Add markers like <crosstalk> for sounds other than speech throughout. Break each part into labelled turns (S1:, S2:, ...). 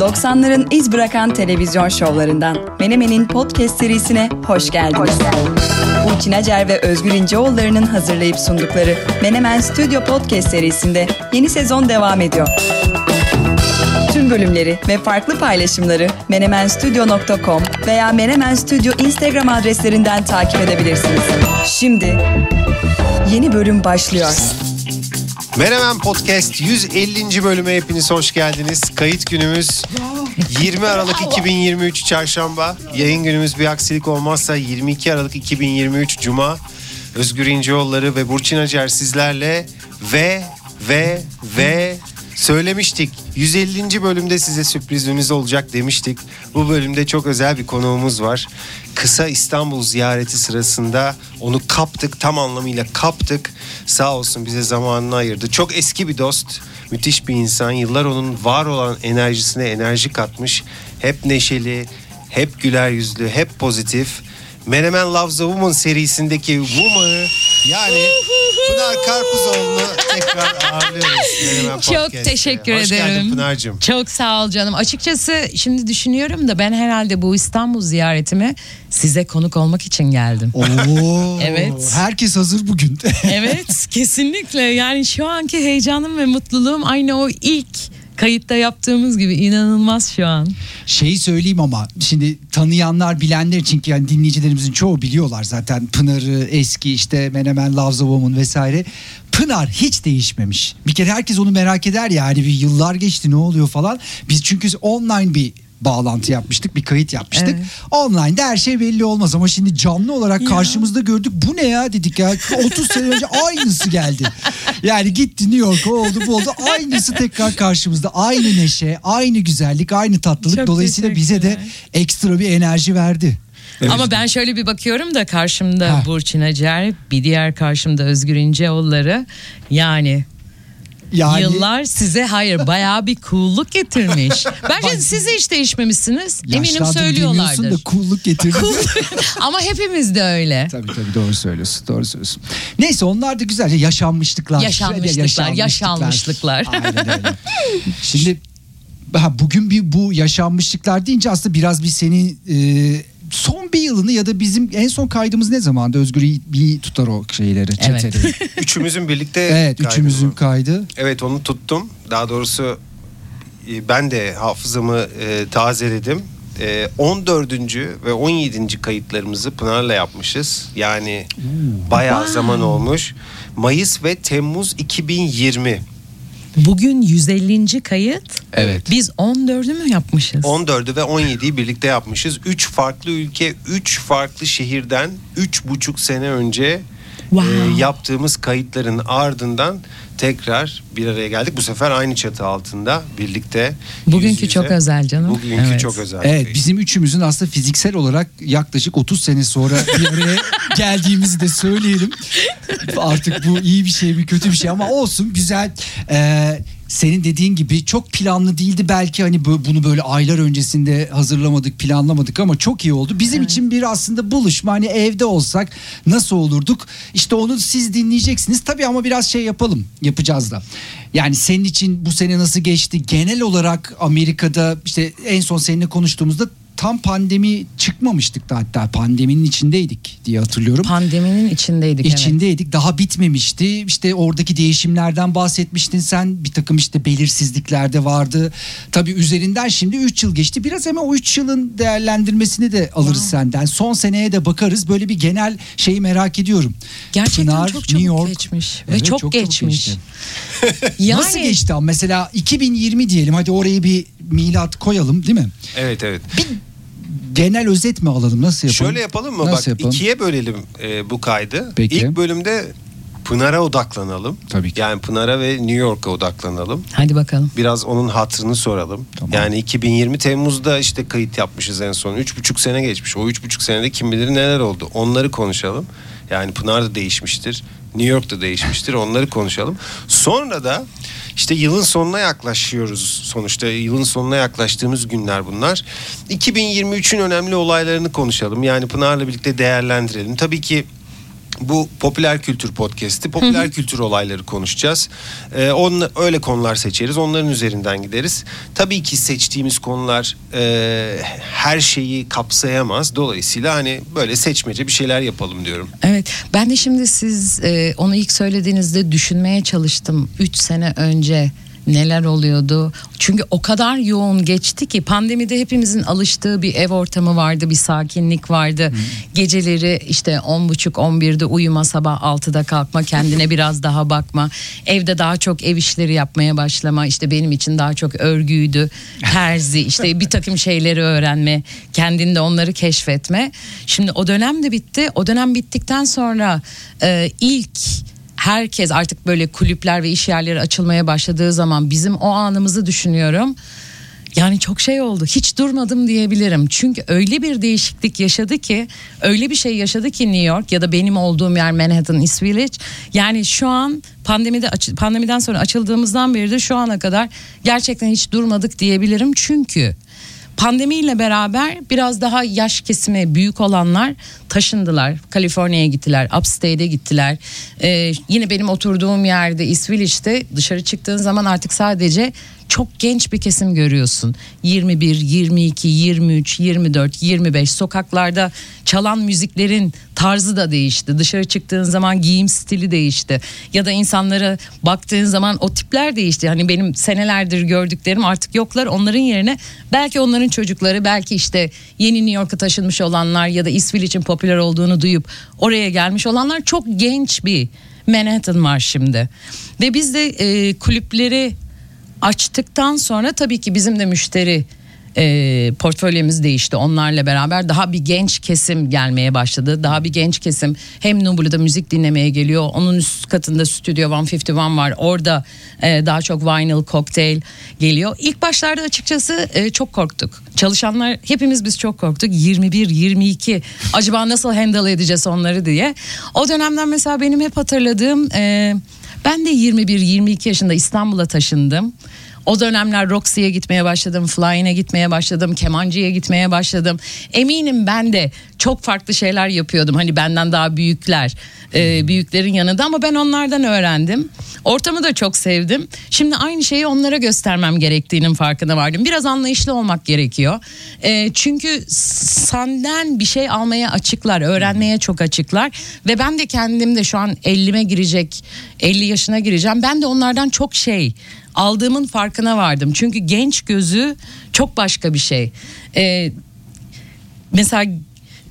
S1: 90'ların iz bırakan televizyon şovlarından Menemen'in podcast serisine hoş geldiniz. Burçin Acer ve Özgür İnceoğulları'nın hazırlayıp sundukları Menemen Stüdyo Podcast serisinde yeni sezon devam ediyor. Tüm bölümleri ve farklı paylaşımları menemenstudio.com veya Menemen Stüdyo Instagram adreslerinden takip edebilirsiniz. Şimdi yeni bölüm başlıyor.
S2: Menemen Podcast 150. bölüme hepiniz hoş geldiniz. Kayıt günümüz 20 Aralık 2023 Çarşamba. Yayın günümüz bir aksilik olmazsa 22 Aralık 2023 Cuma. Özgür İnceoğulları ve Burçin Acar sizlerle ve ve ve söylemiştik. 150. bölümde size sürprizimiz olacak demiştik. Bu bölümde çok özel bir konuğumuz var. Kısa İstanbul ziyareti sırasında onu kaptık, tam anlamıyla kaptık. Sağ olsun bize zamanını ayırdı. Çok eski bir dost, müthiş bir insan. Yıllar onun var olan enerjisine enerji katmış. Hep neşeli, hep güler yüzlü, hep pozitif. Menemen Loves a Woman serisindeki Woman'ı yani <laughs> Pınar Karpuzoğlu'nu tekrar ağırlıyoruz. Menemen
S3: Çok
S2: Podcast'te.
S3: teşekkür
S2: Hoş
S3: ederim.
S2: geldin Pınar'cığım.
S3: Çok sağ ol canım. Açıkçası şimdi düşünüyorum da ben herhalde bu İstanbul ziyaretime size konuk olmak için geldim.
S4: Oo, <laughs>
S3: Evet.
S4: Herkes hazır bugün.
S3: evet kesinlikle yani şu anki heyecanım ve mutluluğum aynı o ilk kayıtta yaptığımız gibi inanılmaz şu an.
S4: Şeyi söyleyeyim ama şimdi tanıyanlar bilenler için ki yani dinleyicilerimizin çoğu biliyorlar zaten Pınar'ı eski işte Menemen Loves a Woman vesaire. Pınar hiç değişmemiş. Bir kere herkes onu merak eder yani bir yıllar geçti ne oluyor falan. Biz çünkü online bir bağlantı yapmıştık bir kayıt yapmıştık.
S3: Evet.
S4: Online'da her şey belli olmaz ama şimdi canlı olarak karşımızda gördük. Bu ne ya dedik ya 30 sene önce aynısı geldi. Yani gitti New York'a oldu bu oldu aynısı tekrar karşımızda. Aynı neşe, aynı güzellik, aynı tatlılık.
S3: Çok
S4: Dolayısıyla bize de ekstra bir enerji verdi.
S3: Ama ben şöyle bir bakıyorum da karşımda
S4: Ha.
S3: Burçin Acar, bir diğer karşımda Özgür İnceoğulları. Yani
S4: Yani
S3: Yıllar size hayır bayağı bir cool'luk getirmiş. <laughs> Bence siz de hiç değişmemişsiniz. Eminim
S4: yaşlandım
S3: söylüyorlardır.
S4: da kulluk getirdi. <laughs>
S3: Ama hepimiz de öyle.
S4: Tabii tabii doğru söylüyorsun. Doğru söylüyorsun. Neyse onlar da güzel. Yaşanmışlıklar.
S3: Yaşanmışlıklar, yaşanmışlıklar.
S4: Aynen öyle. <laughs> Şimdi ha, bugün bir bu yaşanmışlıklar deyince aslında biraz bir senin e, son bir yılını ya da bizim en son kaydımız ne zamandı? Özgür iyi- bir tutar o şeyleri,
S3: Evet.
S4: çeteleri. <laughs>
S2: Üçümüzün birlikte
S4: evet,
S2: kaydı
S4: üçümüzün
S2: mı?
S4: kaydı.
S2: Evet onu tuttum. Daha doğrusu e, ben de hafızamı e, tazeledim. E, 14. ve 17. kayıtlarımızı Pınar'la yapmışız. Yani bayağı zaman olmuş. Mayıs ve Temmuz 2020.
S3: Bugün 150. kayıt.
S4: Evet.
S3: Biz 14'ü mü yapmışız?
S2: 14'ü ve 17'yi birlikte yapmışız. 3 farklı ülke, 3 farklı şehirden 3,5 sene önce
S3: Wow.
S2: e, yaptığımız kayıtların ardından tekrar bir araya geldik. Bu sefer aynı çatı altında birlikte.
S3: Bugünkü
S2: yüz yüze.
S3: çok özel canım.
S2: Bugünkü
S3: Evet.
S2: çok özel.
S4: Evet bizim üçümüzün aslında fiziksel olarak yaklaşık 30 sene sonra bir araya <laughs> geldiğimizi de söyleyelim. Artık bu iyi bir şey mi kötü bir şey ama olsun güzel. Ee, senin dediğin gibi çok planlı değildi. Belki hani bunu böyle aylar öncesinde hazırlamadık planlamadık ama çok iyi oldu. Bizim için bir aslında buluşma hani evde olsak nasıl olurduk? İşte onu siz dinleyeceksiniz. Tabii ama biraz şey yapalım yapacağız da. Yani senin için bu sene nasıl geçti? Genel olarak Amerika'da işte en son seninle konuştuğumuzda tam pandemi çıkmamıştık da hatta pandeminin içindeydik diye hatırlıyorum.
S3: Pandeminin içindeydik. evet.
S4: İçindeydik daha bitmemişti işte oradaki değişimlerden bahsetmiştin sen bir takım işte belirsizlikler de vardı tabii üzerinden şimdi 3 yıl geçti biraz hemen o 3 yılın değerlendirmesini de alırız senden son seneye de bakarız böyle bir genel şeyi merak ediyorum
S3: Gerçekten
S4: Pınar,
S3: çok
S4: New
S3: çabuk
S4: York.
S3: geçmiş.
S4: Evet,
S3: Ve çok,
S4: çok
S3: geçmiş. <laughs> yani,
S4: nasıl geçti mesela 2020 diyelim hadi oraya bir milat koyalım değil mi
S2: Evet evet.
S4: bir genel özet mi alalım nasıl yapalım
S2: Şöyle yapalım mı?
S4: Nasıl
S2: Bak
S4: yapalım?
S2: ikiye bölelim e, bu kaydı.
S4: Peki.
S2: İlk bölümde Pınar'a odaklanalım.
S4: Tabii ki.
S2: Yani Pınar'a ve New York'a odaklanalım.
S3: Hadi bakalım.
S2: Biraz onun hatırını soralım.
S4: Tamam.
S2: Yani 2020 Temmuz'da işte kayıt yapmışız en son. Üç buçuk sene geçmiş. O üç buçuk senede kim bilir neler oldu. Onları konuşalım. Yani Pınar da değişmiştir. New York da değişmiştir. Onları konuşalım. Sonra da işte yılın sonuna yaklaşıyoruz. Sonuçta yılın sonuna yaklaştığımız günler bunlar. 2023'ün önemli olaylarını konuşalım. Yani Pınar'la birlikte değerlendirelim. Tabii ki bu popüler kültür podcast'i popüler kültür olayları konuşacağız. Ee, on, öyle konular seçeriz onların üzerinden gideriz. Tabii ki seçtiğimiz konular e, her şeyi kapsayamaz. Dolayısıyla hani böyle seçmece bir şeyler yapalım diyorum.
S3: Evet ben de şimdi siz e, onu ilk söylediğinizde düşünmeye çalıştım 3 sene önce neler oluyordu. Çünkü o kadar yoğun geçti ki pandemide hepimizin alıştığı bir ev ortamı vardı, bir sakinlik vardı. Geceleri işte 10.30-11'de uyuma, sabah 6'da kalkma, kendine <laughs> biraz daha bakma. Evde daha çok ev işleri yapmaya başlama. İşte benim için daha çok örgüydü, terzi, işte bir takım şeyleri öğrenme, kendinde onları keşfetme. Şimdi o dönem de bitti. O dönem bittikten sonra e, ilk herkes artık böyle kulüpler ve iş yerleri açılmaya başladığı zaman bizim o anımızı düşünüyorum. Yani çok şey oldu. Hiç durmadım diyebilirim. Çünkü öyle bir değişiklik yaşadı ki, öyle bir şey yaşadı ki New York ya da benim olduğum yer Manhattan East Village. Yani şu an pandemide pandemiden sonra açıldığımızdan beri de şu ana kadar gerçekten hiç durmadık diyebilirim. Çünkü pandemiyle beraber biraz daha yaş kesimi büyük olanlar taşındılar. Kaliforniya'ya gittiler, Upstate'e gittiler. Ee, yine benim oturduğum yerde East dışarı çıktığın zaman artık sadece çok genç bir kesim görüyorsun. 21, 22, 23, 24, 25 sokaklarda çalan müziklerin tarzı da değişti. Dışarı çıktığın zaman giyim stili değişti. Ya da insanlara baktığın zaman o tipler değişti. Hani benim senelerdir gördüklerim artık yoklar. Onların yerine belki onların çocukları, belki işte yeni New York'a taşınmış olanlar ya da East Village'in popüler olduğunu duyup oraya gelmiş olanlar çok genç bir Manhattan var şimdi. Ve biz de e, kulüpleri açtıktan sonra tabii ki bizim de müşteri e, portföyümüz değişti. Onlarla beraber daha bir genç kesim gelmeye başladı. Daha bir genç kesim hem Nublu'da müzik dinlemeye geliyor. Onun üst katında Studio 151 var. Orada e, daha çok vinyl, cocktail geliyor. İlk başlarda açıkçası e, çok korktuk. Çalışanlar hepimiz biz çok korktuk. 21, 22 acaba nasıl handle edeceğiz onları diye. O dönemden mesela benim hep hatırladığım... E, ben de 21-22 yaşında İstanbul'a taşındım. O dönemler Roxy'ye gitmeye başladım, Flying'e gitmeye başladım, kemancıya gitmeye başladım. Eminim ben de çok farklı şeyler yapıyordum. Hani benden daha büyükler, e, büyüklerin yanında ama ben onlardan öğrendim. Ortamı da çok sevdim. Şimdi aynı şeyi onlara göstermem gerektiğinin farkına vardım. Biraz anlayışlı olmak gerekiyor. E, çünkü senden bir şey almaya açıklar, öğrenmeye çok açıklar. Ve ben de kendimde şu an 50'me girecek, 50 yaşına gireceğim. Ben de onlardan çok şey aldığımın farkına vardım. Çünkü genç gözü çok başka bir şey. Ee, mesela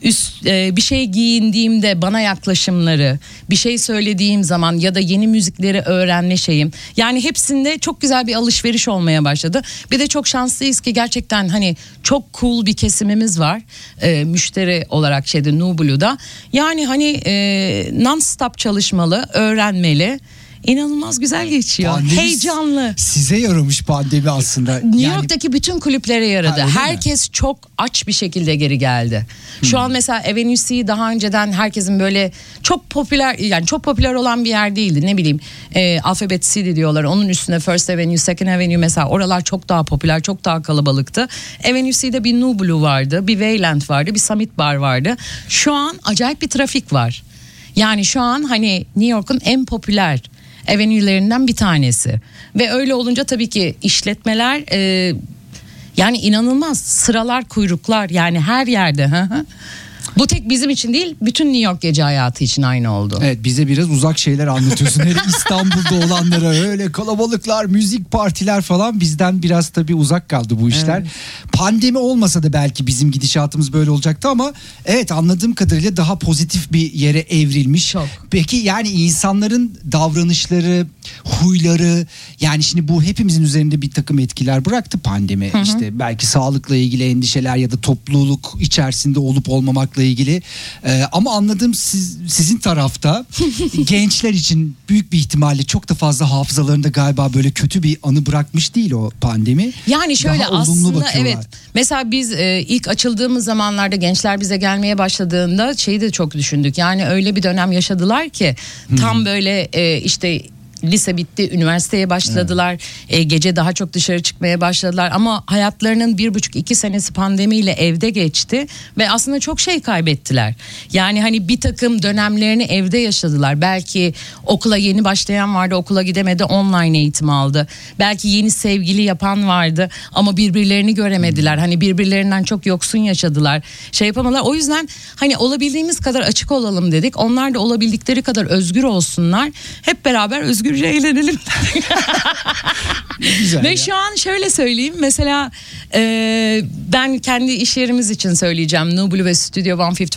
S3: üst e, bir şey giyindiğimde bana yaklaşımları, bir şey söylediğim zaman ya da yeni müzikleri öğrenme şeyim. Yani hepsinde çok güzel bir alışveriş olmaya başladı. Bir de çok şanslıyız ki gerçekten hani çok cool bir kesimimiz var. E, müşteri olarak şeyde Nublu'da. Yani hani e, non-stop çalışmalı, öğrenmeli inanılmaz güzel geçiyor. Pandemi Heyecanlı.
S4: Size yaramış pandemi aslında.
S3: New yani... York'taki bütün kulüplere yaradı. Ha, Herkes mi? çok aç bir şekilde geri geldi. Şu hmm. an mesela Avenue C daha önceden herkesin böyle çok popüler yani çok popüler olan bir yer değildi. Ne bileyim e, Alphabet City diyorlar. Onun üstüne First Avenue, Second Avenue mesela oralar çok daha popüler, çok daha kalabalıktı. Avenue C'de bir Nublu vardı, bir Wayland vardı, bir Summit Bar vardı. Şu an acayip bir trafik var. Yani şu an hani New York'un en popüler avenue'lerinden bir tanesi. Ve öyle olunca tabii ki işletmeler e, yani inanılmaz sıralar kuyruklar yani her yerde. Bu tek bizim için değil bütün New York gece hayatı için aynı oldu.
S4: Evet bize biraz uzak şeyler anlatıyorsun. Hele İstanbul'da olanlara öyle kalabalıklar, müzik partiler falan bizden biraz tabii uzak kaldı bu işler. Evet. Pandemi olmasa da belki bizim gidişatımız böyle olacaktı ama evet anladığım kadarıyla daha pozitif bir yere evrilmiş. Çok. Peki yani insanların davranışları, huyları yani şimdi bu hepimizin üzerinde bir takım etkiler bıraktı pandemi. Hı hı. İşte belki sağlıkla ilgili endişeler ya da topluluk içerisinde olup olmamakla ilgili. Ee, ama anladığım siz, sizin tarafta <laughs> gençler için büyük bir ihtimalle çok da fazla hafızalarında galiba böyle kötü bir anı bırakmış değil o pandemi.
S3: Yani şöyle Daha aslında evet. Mesela biz e, ilk açıldığımız zamanlarda gençler bize gelmeye başladığında şeyi de çok düşündük. Yani öyle bir dönem yaşadılar ki tam böyle e, işte lise bitti, üniversiteye başladılar. E, gece daha çok dışarı çıkmaya başladılar. Ama hayatlarının bir buçuk iki senesi pandemiyle evde geçti ve aslında çok şey kaybettiler. Yani hani bir takım dönemlerini evde yaşadılar. Belki okula yeni başlayan vardı, okula gidemedi, online eğitim aldı. Belki yeni sevgili yapan vardı ama birbirlerini göremediler. Hani birbirlerinden çok yoksun yaşadılar. Şey yapamadılar. O yüzden hani olabildiğimiz kadar açık olalım dedik. Onlar da olabildikleri kadar özgür olsunlar. Hep beraber özgürce eğlenelim. <laughs>
S4: Güzel
S3: Ve
S4: ya.
S3: şu an şöyle söyleyeyim. Mesela e, ben kendi iş yerimiz için söyleyeceğim. Nublu ve Studio 151.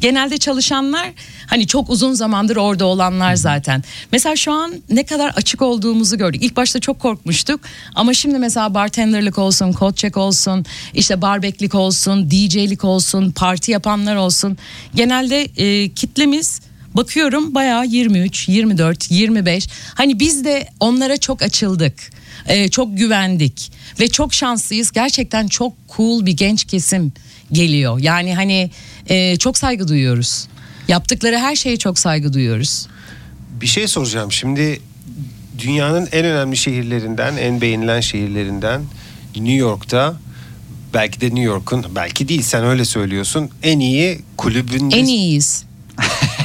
S3: Genelde çalışanlar hani çok uzun zamandır orada olanlar zaten. Mesela şu an ne kadar açık olduğumuzu gördük. İlk başta çok korkmuştuk. Ama şimdi mesela bartenderlık olsun, cold check olsun, işte barbeklik olsun, DJ'lik olsun, parti yapanlar olsun. Genelde e, kitlemiz bakıyorum bayağı 23, 24, 25. Hani biz de onlara çok açıldık. Ee, çok güvendik ve çok şanslıyız. Gerçekten çok cool bir genç kesim geliyor. Yani hani e, çok saygı duyuyoruz. Yaptıkları her şeye çok saygı duyuyoruz.
S2: Bir şey soracağım. Şimdi dünyanın en önemli şehirlerinden, en beğenilen şehirlerinden New York'ta belki de New York'un belki değil sen öyle söylüyorsun en iyi kulübünde
S3: En iyiyiz. <laughs>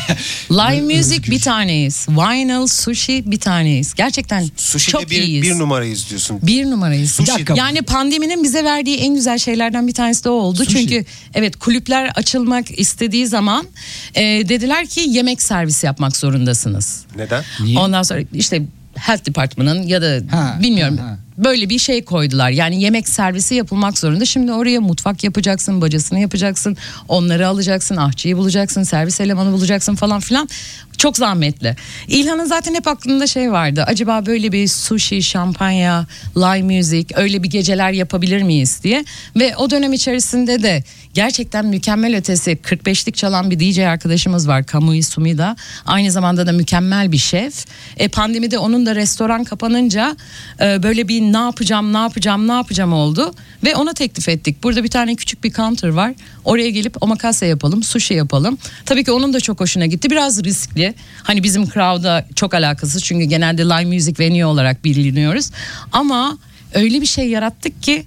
S3: Live music
S4: Özgür.
S3: bir taneyiz. Vinyl, sushi bir taneyiz. Gerçekten
S2: Sushi'de
S3: çok
S2: bir,
S3: iyiyiz.
S2: bir numarayız diyorsun.
S3: Bir numarayız.
S4: Bir dakika.
S3: Yani pandeminin bize verdiği en güzel şeylerden bir tanesi de o oldu.
S4: Sushi.
S3: Çünkü evet kulüpler açılmak istediği zaman e, dediler ki yemek servisi yapmak zorundasınız.
S2: Neden?
S4: Niye?
S3: Ondan sonra işte health departmanın ya da
S4: Ha,
S3: bilmiyorum
S4: ha, ha.
S3: Böyle bir şey koydular. Yani yemek servisi yapılmak zorunda. Şimdi oraya mutfak yapacaksın, bacasını yapacaksın, onları alacaksın, ahçıyı bulacaksın, servis elemanı bulacaksın falan filan. Çok zahmetli. İlhan'ın zaten hep aklında şey vardı. Acaba böyle bir sushi, şampanya, live music öyle bir geceler yapabilir miyiz diye. Ve o dönem içerisinde de gerçekten mükemmel ötesi 45'lik çalan bir DJ arkadaşımız var Kamui Sumida. Aynı zamanda da mükemmel bir şef. E, pandemide onun da restoran kapanınca e, böyle bir ne yapacağım ne yapacağım ne yapacağım oldu. Ve ona teklif ettik. Burada bir tane küçük bir counter var. Oraya gelip omakase yapalım, sushi yapalım. Tabii ki onun da çok hoşuna gitti. Biraz riskli. Hani bizim crowd'a çok alakasız. Çünkü genelde live music venue olarak biliniyoruz. Ama öyle bir şey yarattık ki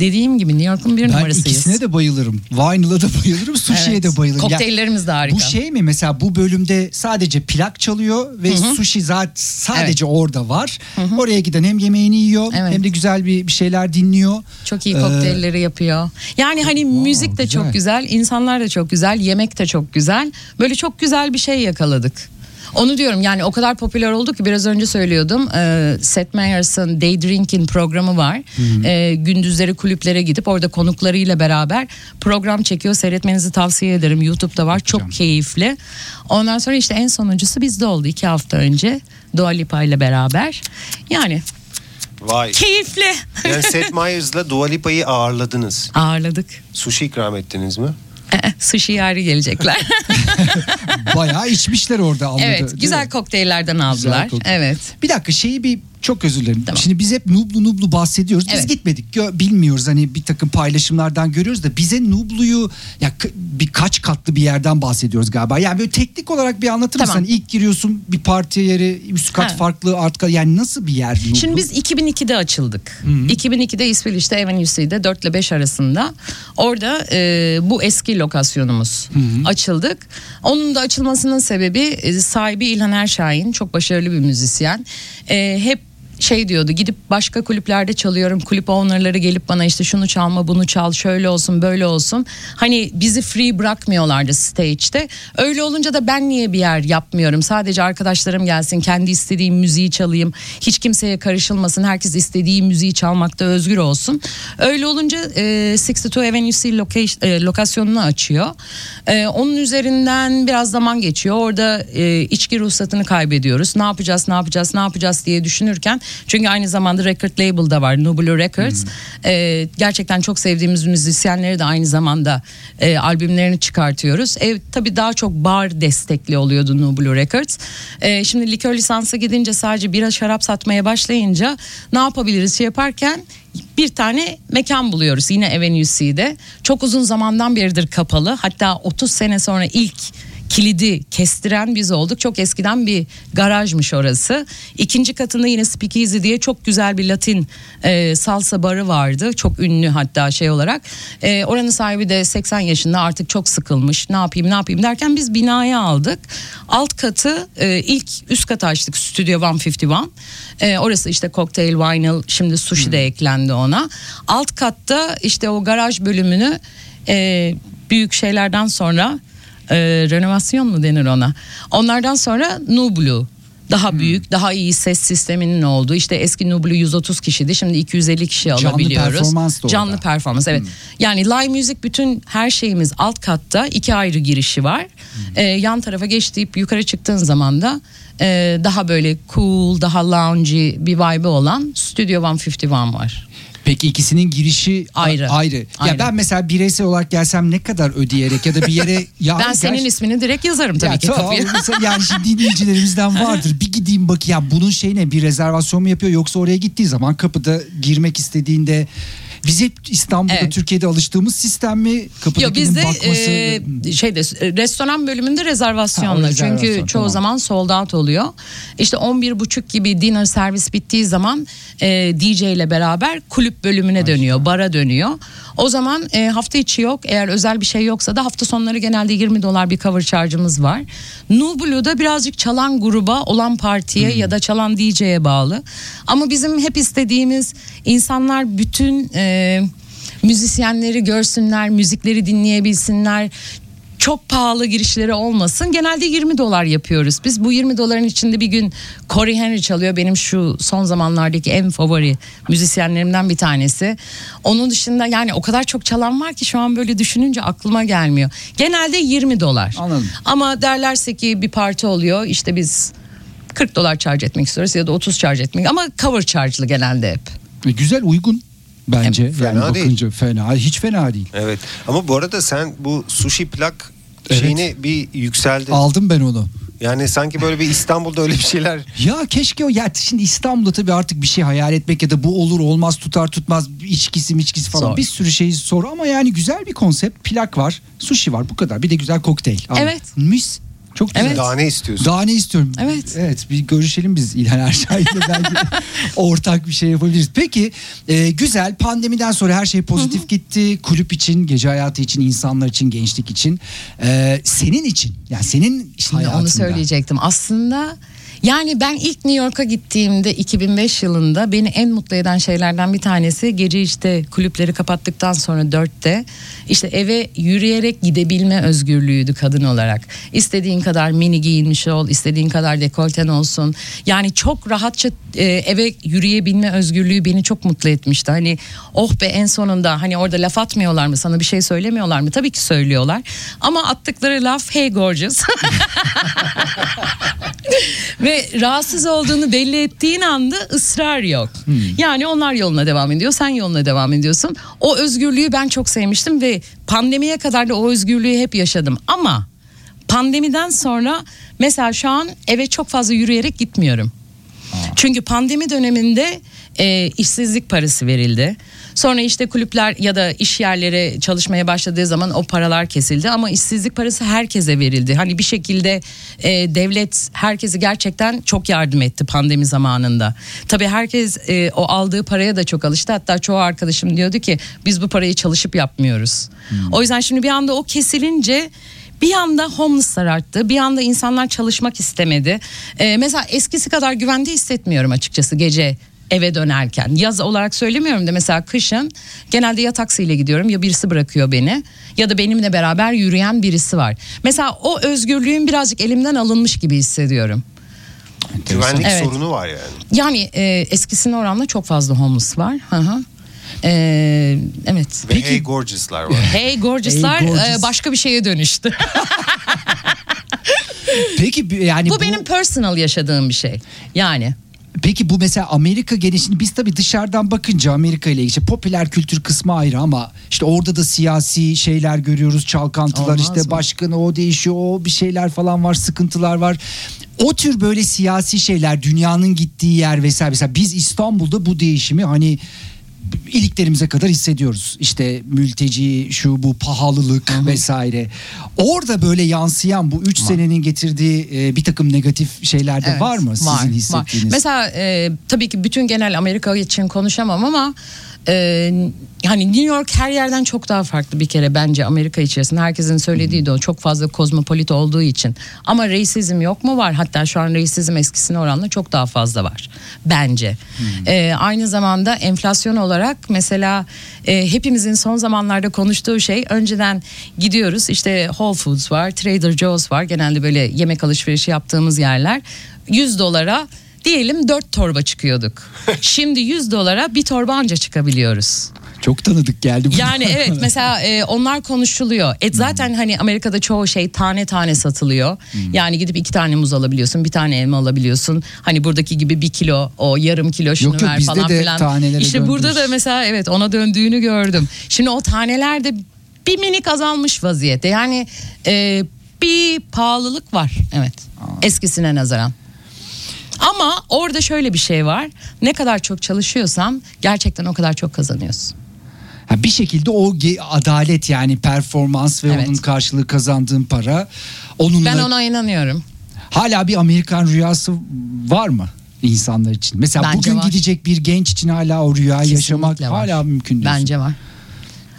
S3: dediğim gibi New York'un bir
S4: Ben
S3: numarasıyız.
S4: ikisine de bayılırım. Vinyl'a da bayılırım, sushi'ye
S3: Evet.
S4: de bayılırım.
S3: Kokteyllerimiz de harika.
S4: Bu şey mi mesela bu bölümde sadece plak çalıyor ve sushi zaten sadece orada var. Oraya giden hem yemeğini yiyor
S3: Evet.
S4: hem de güzel bir, bir şeyler dinliyor.
S3: Çok iyi
S4: Ee,
S3: kokteylleri yapıyor. Yani hani müzik de
S4: güzel.
S3: çok güzel, insanlar da çok güzel, yemek de çok güzel. Böyle çok güzel bir şey yakaladık. Onu diyorum yani o kadar popüler oldu ki biraz önce söylüyordum. Ee, Seth Meyers'ın Day Drinking programı var. Ee, gündüzleri kulüplere gidip orada konuklarıyla beraber program çekiyor. Seyretmenizi tavsiye ederim. YouTube'da var. Çok keyifli. Ondan sonra işte en sonuncusu bizde oldu iki hafta önce. Dua Lipa ile beraber. Yani
S2: Vay.
S3: keyifli.
S2: Yani Seth Meyers'la Dua Lipa'yı ağırladınız.
S3: Ağırladık.
S2: Sushi ikram ettiniz mi? <laughs>
S3: Sushi yari gelecekler. <laughs>
S4: Bayağı içmişler orada anladı.
S3: evet, güzel kokteyllerden aldılar.
S4: kokteyl.
S3: Evet.
S4: Bir dakika şeyi bir çok özür dilerim.
S3: Tamam.
S4: Şimdi biz hep Nublu Nublu bahsediyoruz. Biz
S3: Evet.
S4: gitmedik. Bilmiyoruz hani bir takım paylaşımlardan görüyoruz da bize Nublu'yu ya birkaç katlı bir yerden bahsediyoruz galiba. Yani böyle teknik olarak bir anlatır mısın?
S3: Tamam.
S4: Hani ilk giriyorsun bir parti yeri üst kat
S3: Ha.
S4: farklı alt kat yani nasıl bir yer Nublu?
S3: Şimdi biz 2002'de açıldık. 2002'de İsveç'te Avenue C'de 4 ile 5 arasında. Orada e, bu eski lokasyonumuz açıldık. Onun da açılmasının sebebi e, sahibi İlhan Erşahin çok başarılı bir müzisyen. E, hep şey diyordu gidip başka kulüplerde çalıyorum. Kulüp ownerları gelip bana işte şunu çalma bunu çal şöyle olsun böyle olsun. Hani bizi free bırakmıyorlardı stage'de. Öyle olunca da ben niye bir yer yapmıyorum? Sadece arkadaşlarım gelsin kendi istediğim müziği çalayım. Hiç kimseye karışılmasın herkes istediği müziği çalmakta özgür olsun. Öyle olunca e, 62 Avenue C location, e, lokasyonunu açıyor. E, onun üzerinden biraz zaman geçiyor. Orada e, içki ruhsatını kaybediyoruz. Ne yapacağız ne yapacağız ne yapacağız diye düşünürken çünkü aynı zamanda record label da var Nublu Records. Ee, gerçekten çok sevdiğimiz müzisyenleri de aynı zamanda e, albümlerini çıkartıyoruz. Ev tabii daha çok bar destekli oluyordu Nublu Records. Ee, şimdi likör lisansı gidince sadece bira şarap satmaya başlayınca ne yapabiliriz şey yaparken bir tane mekan buluyoruz yine Avenue C'de. Çok uzun zamandan beridir kapalı. Hatta 30 sene sonra ilk kilidi kestiren biz olduk. Çok eskiden bir garajmış orası. İkinci katında yine Speakeasy diye çok güzel bir Latin e, salsa barı vardı. Çok ünlü hatta şey olarak. E, oranın sahibi de 80 yaşında artık çok sıkılmış. Ne yapayım ne yapayım derken biz binayı aldık. Alt katı e, ilk üst katı açtık Studio 151. E, orası işte cocktail, vinyl, şimdi sushi de eklendi ona. Alt katta işte o garaj bölümünü e, büyük şeylerden sonra e, renovasyon mu denir ona? Onlardan sonra Nublu daha büyük, daha iyi ses sisteminin olduğu. İşte eski Nublu 130 kişiydi. Şimdi 250 kişi
S4: Canlı
S3: alabiliyoruz.
S4: performans da orada.
S3: Canlı performans evet. Yani live müzik bütün her şeyimiz alt katta. iki ayrı girişi var. Ee, yan tarafa geç deyip yukarı çıktığın zaman da e, daha böyle cool, daha loungy bir vibe olan Studio 151 var.
S4: Peki ikisinin girişi a-
S3: Ayrı.
S4: ayrı. Ya
S3: Ayrı.
S4: ben mesela bireysel olarak gelsem ne kadar ödeyerek ya da bir yere <laughs> ya
S3: ben senin
S4: gerçi-
S3: ismini direkt yazarım tabii
S4: Ya
S3: ki
S4: tamam,
S3: kapıya. <laughs>
S4: mesela yani şimdi dinleyicilerimizden vardır. Bir gideyim bak ya bunun şey ne bir rezervasyon mu yapıyor yoksa oraya gittiği zaman kapıda girmek istediğinde biz hep İstanbul'da
S3: Evet.
S4: Türkiye'de alıştığımız sistem mi? Kapıdakinin
S3: bizde
S4: bakması.
S3: e, şeyde restoran bölümünde rezervasyonla.
S4: Ha, rezervasyon,
S3: Çünkü çoğu
S4: tamam.
S3: zaman sold out oluyor. İşte 11 buçuk gibi dinner servis bittiği zaman e, DJ ile beraber kulüp bölümüne dönüyor, bara dönüyor. O zaman e, hafta içi yok. Eğer özel bir şey yoksa da hafta sonları genelde 20 dolar bir cover charge'ımız var. Nublu'da birazcık çalan gruba, olan partiye ya da çalan DJ'ye bağlı. Ama bizim hep istediğimiz insanlar bütün e, müzisyenleri görsünler, müzikleri dinleyebilsinler. Çok pahalı girişleri olmasın. Genelde 20 dolar yapıyoruz. Biz bu 20 doların içinde bir gün Corey Henry çalıyor. Benim şu son zamanlardaki en favori müzisyenlerimden bir tanesi. Onun dışında yani o kadar çok çalan var ki şu an böyle düşününce aklıma gelmiyor. Genelde 20 dolar.
S4: Anladım.
S3: Ama derlerse ki bir parti oluyor işte biz 40 dolar charge etmek istiyoruz ya da 30 charge etmek ama cover charge'lı genelde hep.
S4: E, Güzel uygun bence.
S2: Fena
S4: yani
S2: değil.
S4: bakınca fena. Hiç fena değil.
S2: Evet. Ama bu arada sen bu sushi plak
S4: Evet.
S2: şeyini bir yükseldi.
S4: Aldım ben onu.
S2: Yani sanki böyle bir İstanbul'da öyle bir şeyler <laughs>
S4: Ya keşke o ya şimdi İstanbul'da tabii artık bir şey hayal etmek ya da bu olur olmaz tutar tutmaz içkisi içkisi falan
S3: Zor.
S4: bir sürü şey sor ama yani güzel bir konsept plak var sushi var bu kadar bir de güzel kokteyl.
S3: Evet.
S4: Mis çok güzel.
S3: Evet.
S2: daha ne istiyorsun?
S4: Daha ne istiyorum?
S3: Evet.
S4: Evet bir görüşelim biz İlhan Erşah'yla <laughs> belki ortak bir şey yapabiliriz. Peki e, güzel pandemiden sonra her şey pozitif gitti. Kulüp için, gece hayatı için, insanlar için, gençlik için. E, senin için yani senin
S3: Şimdi
S4: hayatında.
S3: onu söyleyecektim. Aslında yani ben ilk New York'a gittiğimde 2005 yılında beni en mutlu eden şeylerden bir tanesi gece işte kulüpleri kapattıktan sonra dörtte işte eve yürüyerek gidebilme özgürlüğüydü kadın olarak. İstediğin kadar mini giyinmiş ol, istediğin kadar dekolten olsun. Yani çok rahatça e, eve yürüyebilme özgürlüğü beni çok mutlu etmişti. Hani oh be en sonunda hani orada laf atmıyorlar mı sana bir şey söylemiyorlar mı? Tabii ki söylüyorlar. Ama attıkları laf hey gorgeous. <laughs> Ve rahatsız olduğunu belli ettiğin anda ısrar yok. Yani onlar yoluna devam ediyor, sen yoluna devam ediyorsun. O özgürlüğü ben çok sevmiştim ve pandemiye kadar da o özgürlüğü hep yaşadım. Ama pandemiden sonra mesela şu an eve çok fazla yürüyerek gitmiyorum. Çünkü pandemi döneminde e, işsizlik parası verildi. Sonra işte kulüpler ya da iş yerleri çalışmaya başladığı zaman o paralar kesildi ama işsizlik parası herkese verildi. Hani bir şekilde e, devlet herkesi gerçekten çok yardım etti pandemi zamanında. Tabii herkes e, o aldığı paraya da çok alıştı. Hatta çoğu arkadaşım diyordu ki biz bu parayı çalışıp yapmıyoruz. O yüzden şimdi bir anda o kesilince bir anda homeless'lar arttı. Bir anda insanlar çalışmak istemedi. Ee, mesela eskisi kadar güvende hissetmiyorum açıkçası gece eve dönerken. Yaz olarak söylemiyorum da mesela kışın genelde ya taksiyle gidiyorum ya birisi bırakıyor beni ya da benimle beraber yürüyen birisi var. Mesela o özgürlüğüm birazcık elimden alınmış gibi hissediyorum.
S2: Güvenlik
S3: Evet.
S2: sorunu var yani.
S3: Yani e, eskisine oranla çok fazla homeless var. Hı hı. Ee, evet.
S2: Ve Hey Gorgeous'lar var.
S3: Hey Gorgeous'lar
S4: Hey Gorgeous.
S3: e, başka bir şeye dönüştü.
S4: Peki yani
S3: bu benim personal yaşadığım bir şey. Yani
S4: Peki bu mesela Amerika genişini biz tabii dışarıdan bakınca Amerika ile ilgili popüler kültür kısmı ayrı ama işte orada da siyasi şeyler görüyoruz çalkantılar
S3: Olmaz
S4: işte
S3: mı?
S4: başkanı o değişiyor o bir şeyler falan var sıkıntılar var. O tür böyle siyasi şeyler dünyanın gittiği yer vesaire mesela biz İstanbul'da bu değişimi hani iliklerimize kadar hissediyoruz. İşte mülteci, şu bu pahalılık vesaire. Orada böyle yansıyan bu 3 senenin getirdiği e, bir takım negatif şeyler de
S3: Evet,
S4: var mı sizin
S3: var,
S4: hissettiğiniz?
S3: Var. Mesela e, tabii ki bütün genel Amerika için konuşamam ama e, hani New York her yerden çok daha farklı bir kere bence Amerika içerisinde. Herkesin söylediği de o çok fazla kozmopolit olduğu için. Ama reisizm yok mu? Var. Hatta şu an reisizm eskisine oranla çok daha fazla var bence. E, aynı zamanda enflasyon olarak mesela e, hepimizin son zamanlarda konuştuğu şey önceden gidiyoruz işte Whole Foods var, Trader Joe's var. Genelde böyle yemek alışverişi yaptığımız yerler. 100 dolara diyelim 4 torba çıkıyorduk. <laughs> Şimdi 100 dolara bir torba anca çıkabiliyoruz.
S4: Çok tanıdık geldi bu.
S3: Yani <laughs> evet mesela e, onlar konuşuluyor. Et zaten hani Amerika'da çoğu şey tane tane satılıyor. Yani gidip iki tane muz alabiliyorsun, bir tane elma alabiliyorsun. Hani buradaki gibi bir kilo, o yarım kilo şunu
S4: Yok, yok,
S3: ver
S4: bizde
S3: falan
S4: de
S3: filan.
S4: tanelere
S3: İşte burada da mesela evet ona döndüğünü gördüm. Şimdi o taneler de bir minik azalmış vaziyette. Yani e, bir pahalılık var evet eskisine nazaran. Ama orada şöyle bir şey var. Ne kadar çok çalışıyorsan gerçekten o kadar çok kazanıyorsun.
S4: Ha, bir şekilde o adalet yani performans ve
S3: Evet.
S4: onun karşılığı kazandığın para onunla
S3: Ben ona inanıyorum.
S4: hala bir Amerikan rüyası var mı insanlar için? Mesela
S3: Bence
S4: bugün
S3: var.
S4: gidecek bir genç için hala o rüyayı yaşamak
S3: Kesinlikle var.
S4: hala mümkün diyorsun.
S3: Bence var.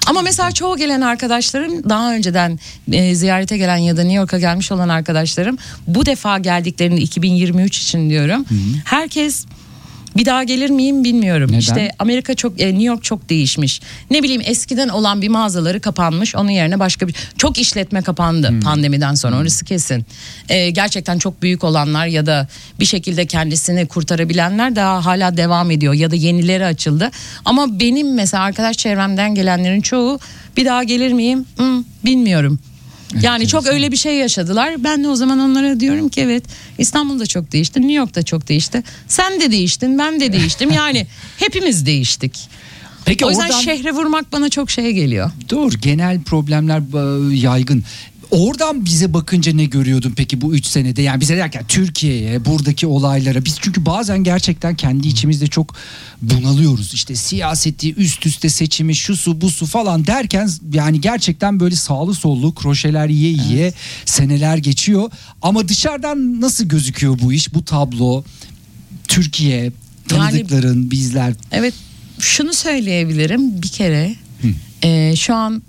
S3: Ama mesela çoğu gelen arkadaşlarım daha önceden e, ziyarete gelen ya da New York'a gelmiş olan arkadaşlarım bu defa geldiklerinde 2023 için diyorum. Herkes bir daha gelir miyim bilmiyorum.
S4: Neden?
S3: İşte Amerika çok e, New York çok değişmiş. Ne bileyim eskiden olan bir mağazaları kapanmış. Onun yerine başka bir çok işletme kapandı pandemiden sonra. Orası kesin. E, gerçekten çok büyük olanlar ya da bir şekilde kendisini kurtarabilenler daha hala devam ediyor ya da yenileri açıldı. Ama benim mesela arkadaş çevremden gelenlerin çoğu bir daha gelir miyim? Hmm, bilmiyorum. Yani çok öyle bir şey yaşadılar. Ben de o zaman onlara diyorum ki evet İstanbul'da çok değişti, New York'ta çok değişti. Sen de değiştin, ben de değiştim. <laughs> Yani hepimiz değiştik.
S4: Peki
S3: o yüzden
S4: oradan-
S3: şehre vurmak bana çok şey geliyor.
S4: Doğru genel problemler yaygın. Oradan bize bakınca ne görüyordun peki bu 3 senede? Yani bize derken Türkiye'ye, buradaki olaylara. Biz çünkü bazen gerçekten kendi içimizde çok bunalıyoruz. İşte siyaseti, üst üste seçimi, şu su bu su falan derken yani gerçekten böyle sağlı sollu kroşeler yiye yiye seneler geçiyor. Ama dışarıdan nasıl gözüküyor bu iş, bu tablo? Türkiye, tanıdıkların, bizler.
S3: Evet şunu söyleyebilirim bir kere e, şu an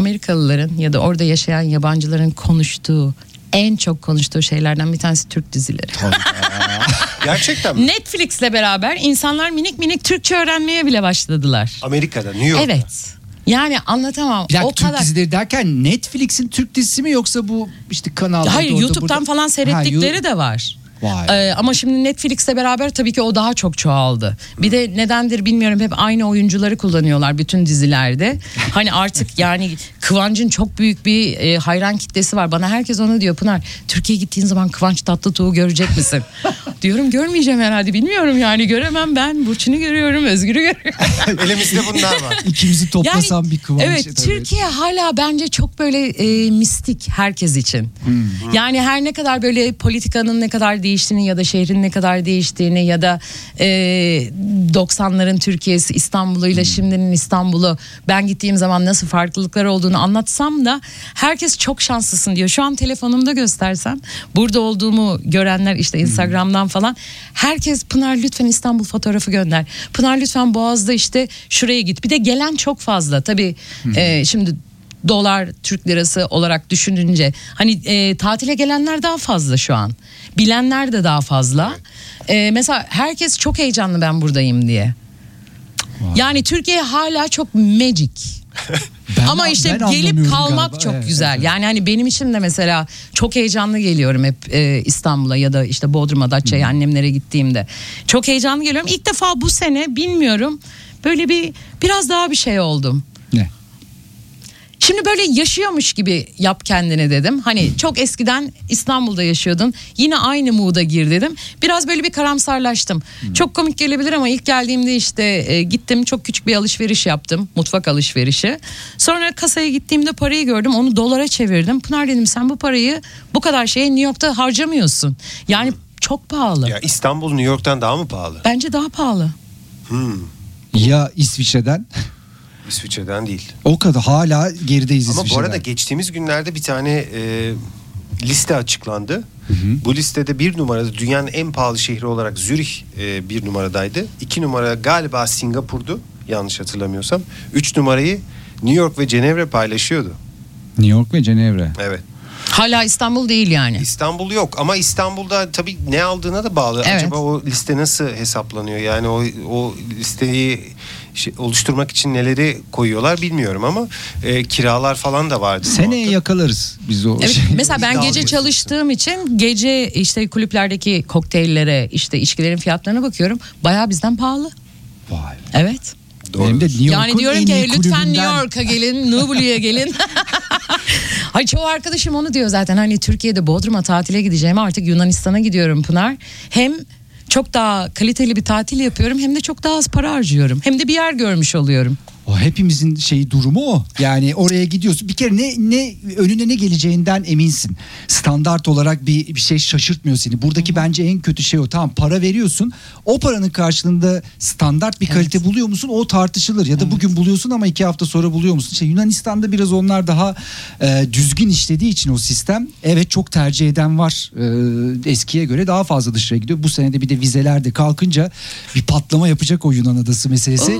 S3: Amerikalıların ya da orada yaşayan yabancıların konuştuğu en çok konuştuğu şeylerden bir tanesi Türk dizileri. <laughs>
S2: Gerçekten mi?
S3: Netflix'le beraber insanlar minik minik Türkçe öğrenmeye bile başladılar.
S2: Amerika'da, New York'ta.
S3: Evet. Yani anlatamam.
S4: Bir dakika,
S3: o
S4: Türk
S3: kadar.
S4: dizileri derken Netflix'in Türk dizisi mi yoksa bu işte kanalda
S3: Hayır
S4: orada,
S3: YouTube'dan
S4: burada-
S3: falan
S4: Ha,
S3: seyrettikleri
S4: You-
S3: de var.
S4: Vay.
S3: Ee, ama şimdi Netflix'le beraber tabii ki o daha çok çoğaldı. Bir de nedendir bilmiyorum hep aynı oyuncuları kullanıyorlar bütün dizilerde. Hani artık <laughs> yani Kıvanç'ın çok büyük bir e, hayran kitlesi var. Bana herkes onu diyor Pınar. Türkiye'ye gittiğin zaman Kıvanç Tatlıtuğ'u görecek misin? <laughs> Diyorum görmeyeceğim herhalde bilmiyorum yani göremem ben. Burçin'i görüyorum Özgür'ü görüyorum. <laughs>
S2: Elimizde bunlar var.
S4: İkimizi toplasam bir kıvanç.
S3: Evet Türkiye hala bence çok böyle e, mistik herkes için. Yani her ne kadar böyle politikanın ne kadar değiştiğini ya da şehrin ne kadar değiştiğini ya da e, 90'ların Türkiye'si İstanbul'uyla şimdinin İstanbul'u ben gittiğim zaman nasıl farklılıklar olduğunu anlatsam da herkes çok şanslısın diyor. Şu an telefonumda göstersem burada olduğumu görenler işte Instagram'dan falan herkes Pınar lütfen İstanbul fotoğrafı gönder. Pınar lütfen Boğaz'da işte şuraya git. Bir de gelen çok fazla tabii e, şimdi dolar Türk lirası olarak düşününce hani e, tatile gelenler daha fazla şu an. Bilenler de daha fazla. E, mesela herkes çok heyecanlı ben buradayım diye. Yani Türkiye hala çok magic. <laughs>
S4: Ben-
S3: Ama işte
S4: ben
S3: gelip kalmak
S4: galiba.
S3: çok
S4: Evet,
S3: güzel.
S4: evet.
S3: Yani hani benim için de mesela çok heyecanlı geliyorum hep e, İstanbul'a ya da işte Bodrum'a, Datça'ya annemlere gittiğimde. Çok heyecanlı geliyorum. İlk defa bu sene bilmiyorum böyle bir biraz daha bir şey oldum. Şimdi böyle yaşıyormuş gibi yap kendine dedim. Hani çok eskiden İstanbul'da yaşıyordun. Yine aynı mood'a gir dedim. Biraz böyle bir karamsarlaştım. Çok komik gelebilir ama ilk geldiğimde işte e, gittim çok küçük bir alışveriş yaptım. Mutfak alışverişi. Sonra kasaya gittiğimde parayı gördüm. Onu dolara çevirdim. Pınar dedim sen bu parayı bu kadar şeye New York'ta harcamıyorsun. Yani çok pahalı.
S2: Ya İstanbul New York'tan daha mı pahalı?
S3: Bence daha pahalı.
S4: Ya İsviçre'den? <laughs>
S2: İsviçre'den değil.
S4: O kadar hala gerideyiz
S2: Ama bu arada geçtiğimiz günlerde bir tane e, liste açıklandı. Bu listede bir numarada dünyanın en pahalı şehri olarak Zürih e, bir numaradaydı. İki numara galiba Singapur'du yanlış hatırlamıyorsam. Üç numarayı New York ve Cenevre paylaşıyordu.
S4: New York ve Cenevre.
S2: Evet.
S3: Hala İstanbul değil yani.
S2: İstanbul yok ama İstanbul'da tabii ne aldığına da bağlı.
S3: Evet.
S2: Acaba o liste nasıl hesaplanıyor? Yani o o listeyi şey, oluşturmak için neleri koyuyorlar bilmiyorum ama e, kiralar falan da vardı.
S4: Seneye yakalarız biz o
S3: Evet,
S4: şey.
S3: mesela ben gece çalıştığım için gece işte kulüplerdeki kokteyllere işte içkilerin fiyatlarına bakıyorum. Bayağı bizden pahalı.
S4: Vay.
S3: Evet.
S4: Benim de New York'un
S3: Yani diyorum
S4: en
S3: ki
S4: iyi
S3: lütfen New York'a gelin, Nublu'ya gelin. <laughs> Hayır çoğu arkadaşım onu diyor zaten. Hani Türkiye'de Bodrum'a tatile gideceğim artık Yunanistan'a gidiyorum Pınar. Hem çok daha kaliteli bir tatil yapıyorum hem de çok daha az para harcıyorum. Hem de bir yer görmüş oluyorum.
S4: O hepimizin şeyi durumu o. Yani oraya gidiyorsun. Bir kere ne ne önüne ne geleceğinden eminsin. Standart olarak bir bir şey şaşırtmıyor seni. Buradaki bence en kötü şey o. Tamam para veriyorsun. O paranın karşılığında standart bir kalite buluyor musun? O tartışılır. Ya da bugün buluyorsun ama iki hafta sonra buluyor musun? İşte Yunanistan'da biraz onlar daha e, düzgün işlediği için o sistem. Evet çok tercih eden var. E, eskiye göre daha fazla dışarı gidiyor. Bu senede bir de vizeler de kalkınca bir patlama yapacak o Yunan adası meselesi.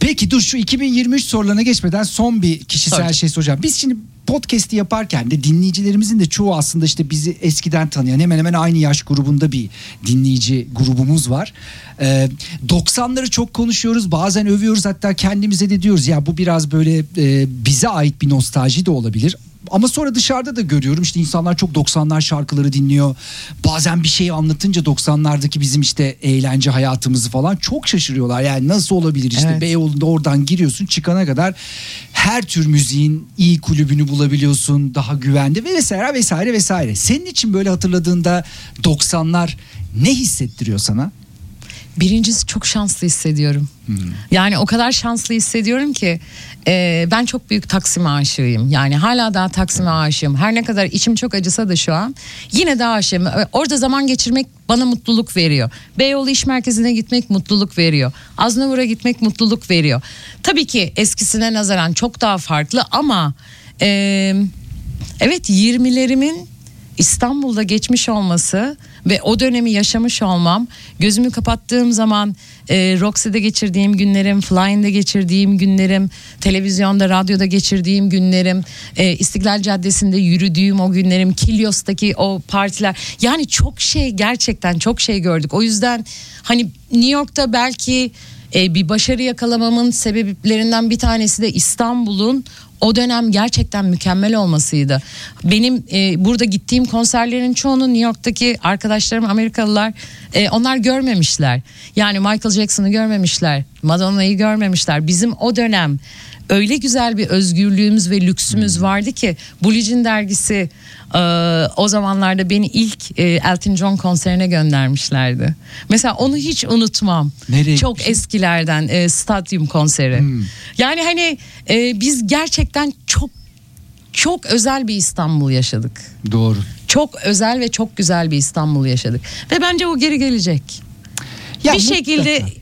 S4: Peki dur şu 2023 sorularına geçmeden son bir kişisel
S3: Tabii.
S4: şey soracağım. Biz şimdi podcast'i yaparken de dinleyicilerimizin de çoğu aslında işte bizi eskiden tanıyan hemen hemen aynı yaş grubunda bir dinleyici grubumuz var. Ee, 90'ları çok konuşuyoruz bazen övüyoruz hatta kendimize de diyoruz ya bu biraz böyle e, bize ait bir nostalji de olabilir. Ama sonra dışarıda da görüyorum işte insanlar çok 90'lar şarkıları dinliyor. Bazen bir şeyi anlatınca 90'lardaki bizim işte eğlence hayatımızı falan çok şaşırıyorlar. Yani nasıl olabilir işte
S3: Evet.
S4: Beyoğlu'nda oradan giriyorsun çıkana kadar her tür müziğin iyi kulübünü bulabiliyorsun daha güvende ve vesaire vesaire vesaire. Senin için böyle hatırladığında 90'lar ne hissettiriyor sana?
S3: Birincisi çok şanslı hissediyorum. Yani o kadar şanslı hissediyorum ki e, ben çok büyük Taksim aşığıyım. Yani hala daha Taksim'e aşığım. Her ne kadar içim çok acısa da şu an yine de aşığım. E, Orada zaman geçirmek bana mutluluk veriyor. Beyoğlu İş Merkezi'ne gitmek mutluluk veriyor. Aznavur'a gitmek mutluluk veriyor. Tabii ki eskisine nazaran çok daha farklı ama e, evet 20'lerimin İstanbul'da geçmiş olması ve o dönemi yaşamış olmam gözümü kapattığım zaman e, Roxy'de geçirdiğim günlerim, Flying'de geçirdiğim günlerim, televizyonda, radyoda geçirdiğim günlerim, e, İstiklal Caddesi'nde yürüdüğüm o günlerim, Kilyos'taki o partiler. Yani çok şey gerçekten çok şey gördük. O yüzden hani New York'ta belki e, bir başarı yakalamamın sebeplerinden bir tanesi de İstanbul'un o dönem gerçekten mükemmel olmasıydı. Benim e, burada gittiğim konserlerin çoğunu New York'taki arkadaşlarım Amerikalılar e, onlar görmemişler. Yani Michael Jackson'ı görmemişler, Madonna'yı görmemişler. Bizim o dönem öyle güzel bir özgürlüğümüz ve lüksümüz vardı ki Bulletin dergisi e, o zamanlarda beni ilk e, Elton John konserine göndermişlerdi. Mesela onu hiç unutmam.
S4: Nereye
S3: Çok
S4: gitmişsin?
S3: eskilerden e, stadyum konseri. Yani hani e, biz gerçekten çok çok özel bir İstanbul yaşadık.
S4: Doğru.
S3: Çok özel ve çok güzel bir İstanbul yaşadık. Ve bence o geri gelecek.
S4: Ya
S3: bir şekilde
S4: mutlaka.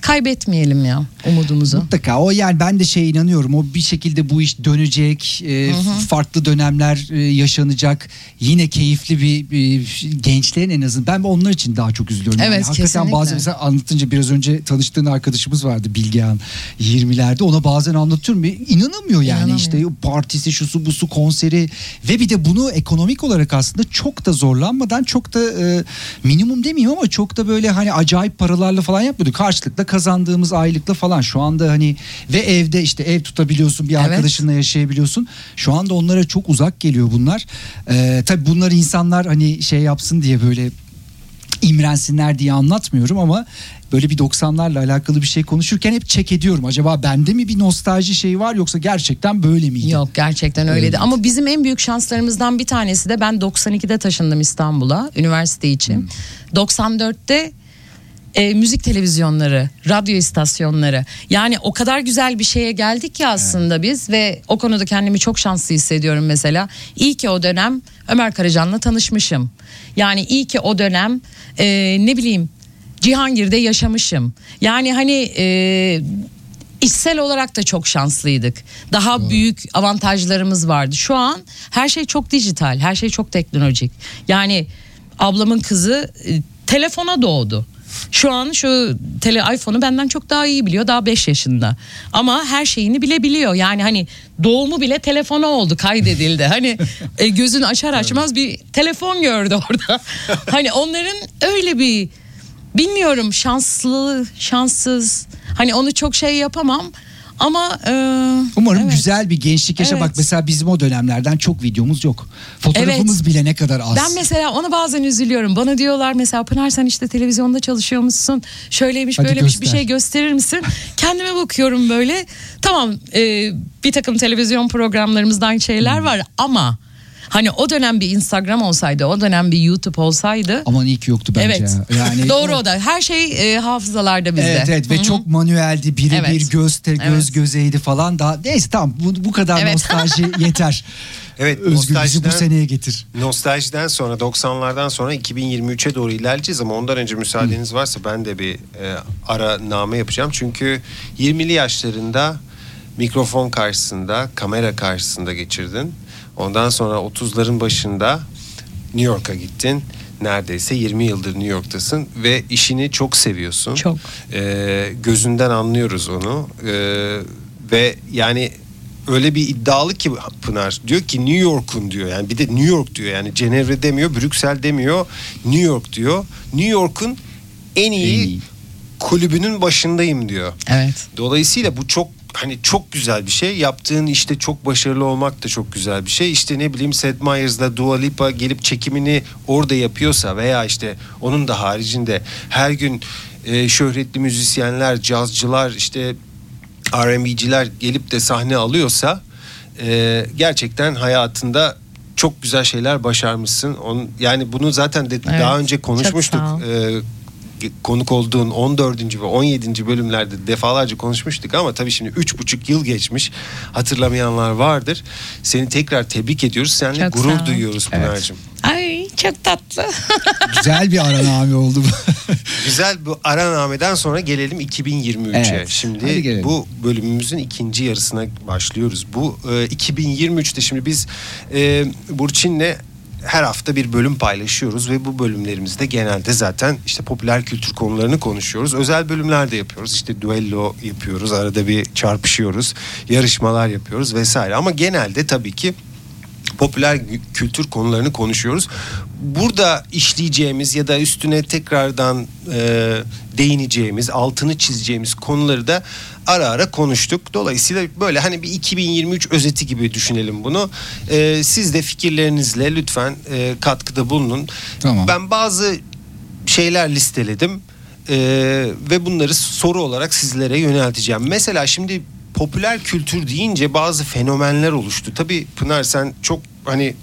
S3: kaybetmeyelim ya umudumuzu.
S4: Mutlaka. O yani ben de şeye inanıyorum. O bir şekilde bu iş dönecek e, farklı dönemler e, yaşanacak. Yine keyifli bir, bir gençlerin en azından. Ben onlar için daha çok üzülüyorum. Yani
S3: Evet,
S4: hakikaten
S3: kesinlikle.
S4: bazen mesela anlatınca biraz önce tanıştığın arkadaşımız vardı Bilgehan 20'lerde ona bazen anlatıyorum. İnanamıyor yani
S3: İnanamıyor.
S4: işte. Partisi şusu busu konseri. Ve bir de bunu ekonomik olarak aslında çok da zorlanmadan çok da e, minimum demeyeyim ama çok da böyle hani acayip paralarla falan yapmıyorduk karşılıklı kazandığımız aylıkla falan şu anda hani ve evde işte ev tutabiliyorsun bir
S3: Evet.
S4: arkadaşınla yaşayabiliyorsun şu anda onlara çok uzak geliyor bunlar e, tabi bunları insanlar hani şey yapsın diye böyle imrensinler diye anlatmıyorum ama böyle bir 90'larla alakalı bir şey konuşurken hep çek ediyorum. Acaba bende mi bir nostalji şeyi var yoksa gerçekten böyle miydi?
S3: Yok gerçekten öyleydi. Ama bizim en büyük şanslarımızdan bir tanesi de ben 92'de taşındım İstanbul'a üniversite için. 94'te e, müzik televizyonları, radyo istasyonları. Yani o kadar güzel bir şeye geldik ki aslında biz ve o konuda kendimi çok şanslı hissediyorum mesela. İyi ki o dönem Ömer Karacan'la tanışmışım. Yani iyi ki o dönem e, ne bileyim Cihangir'de yaşamışım. Yani hani e, işsel olarak da çok şanslıydık. Daha büyük avantajlarımız vardı. Şu an her şey çok dijital, her şey çok teknolojik. Yani ablamın kızı e, telefona doğdu. Şu an şu tele iPhone'u benden çok daha iyi biliyor. Daha 5 yaşında. Ama her şeyini bilebiliyor. Yani hani doğumu bile telefona oldu, kaydedildi. Hani <laughs> e, gözünü açar açmaz bir telefon gördü orada. <laughs> hani onların öyle bir bilmiyorum şanslı, şanssız. Hani onu çok şey yapamam. Ama e,
S4: Umarım
S3: evet.
S4: güzel bir gençlik yaşa.
S3: Evet.
S4: Bak mesela bizim o dönemlerden çok videomuz yok. Fotoğrafımız bile ne kadar az.
S3: Ben mesela ona bazen üzülüyorum. Bana diyorlar mesela Pınar sen işte televizyonda çalışıyormuşsun. Şöyleymiş
S4: Hadi
S3: böyleymiş bir
S4: göster.
S3: şey gösterir misin? <laughs> Kendime bakıyorum böyle. Tamam e, bir takım televizyon programlarımızdan şeyler
S4: Hmm.
S3: var ama hani o dönem bir Instagram olsaydı, o dönem bir YouTube olsaydı.
S4: Aman iyi ki yoktu bence.
S3: evet.
S4: ya. Yani <laughs>
S3: Doğru o da. Her şey e, hafızalarda bizde.
S4: Evet evet ve
S3: Hı hı.
S4: çok manueldi birebir
S3: Evet.
S4: göz te, göz
S3: Evet.
S4: gözeydi falan da neyse tamam bu, bu kadar
S3: Evet.
S4: nostalji <laughs> yeter.
S2: Evet,
S4: Özgür bizi bu seneye getir.
S2: Nostaljiden sonra 90'lardan sonra 2023'e doğru ilerleyeceğiz ama ondan önce müsaadeniz varsa ben de bir e, ara name yapacağım. Çünkü 20'li yaşlarında mikrofon karşısında, kamera karşısında geçirdin. Ondan sonra 30'ların başında New York'a gittin. Neredeyse 20 yıldır New York'tasın ve işini çok seviyorsun.
S3: Çok.
S2: E, gözünden anlıyoruz onu. E, ve yani öyle bir iddialı ki Pınar diyor ki New York'un diyor yani bir de New York diyor yani Cenevre demiyor Brüksel demiyor New York diyor New York'un en iyi,
S4: En iyi.
S2: kulübünün başındayım diyor.
S3: Evet.
S2: Dolayısıyla bu çok hani çok güzel bir şey. Yaptığın işte çok başarılı olmak da çok güzel bir şey. İşte ne bileyim Seth Meyers'da Dua Lipa gelip çekimini orada yapıyorsa veya işte onun da haricinde her gün e, şöhretli müzisyenler, cazcılar işte R&B'ciler gelip de sahne alıyorsa e, gerçekten hayatında çok güzel şeyler başarmışsın. Onun, yani bunu zaten de,
S3: Evet,
S2: daha önce konuşmuştuk. E, konuk olduğun 14. ve 17. bölümlerde defalarca konuşmuştuk ama tabii şimdi 3,5 yıl geçmiş. Hatırlamayanlar vardır. Seni tekrar tebrik ediyoruz. Seninle
S3: Çok
S2: gurur duyuyoruz Pınar'cığım.
S3: Ay çok tatlı. <laughs>
S4: Güzel bir araname oldu bu. <laughs>
S2: Güzel bu aranameden sonra gelelim 2023'e.
S4: Evet,
S2: Şimdi bu bölümümüzün ikinci yarısına başlıyoruz. Bu e, 2023'te şimdi biz e, Burçin'le her hafta bir bölüm paylaşıyoruz ve bu bölümlerimizde genelde zaten işte popüler kültür konularını konuşuyoruz. Özel bölümler de yapıyoruz. İşte duello yapıyoruz. Arada bir çarpışıyoruz. Yarışmalar yapıyoruz vesaire. Ama genelde tabii ki popüler kültür konularını konuşuyoruz. Burada işleyeceğimiz ya da üstüne tekrardan e, değineceğimiz, altını çizeceğimiz konuları da ara ara konuştuk. Dolayısıyla böyle hani bir 2023 özeti gibi düşünelim bunu. E, siz de fikirlerinizle lütfen e, katkıda bulunun.
S4: Tamam.
S2: Ben bazı şeyler listeledim e, ve bunları soru olarak sizlere yönelteceğim. Mesela şimdi popüler kültür deyince bazı fenomenler oluştu. Tabii Pınar sen çok hani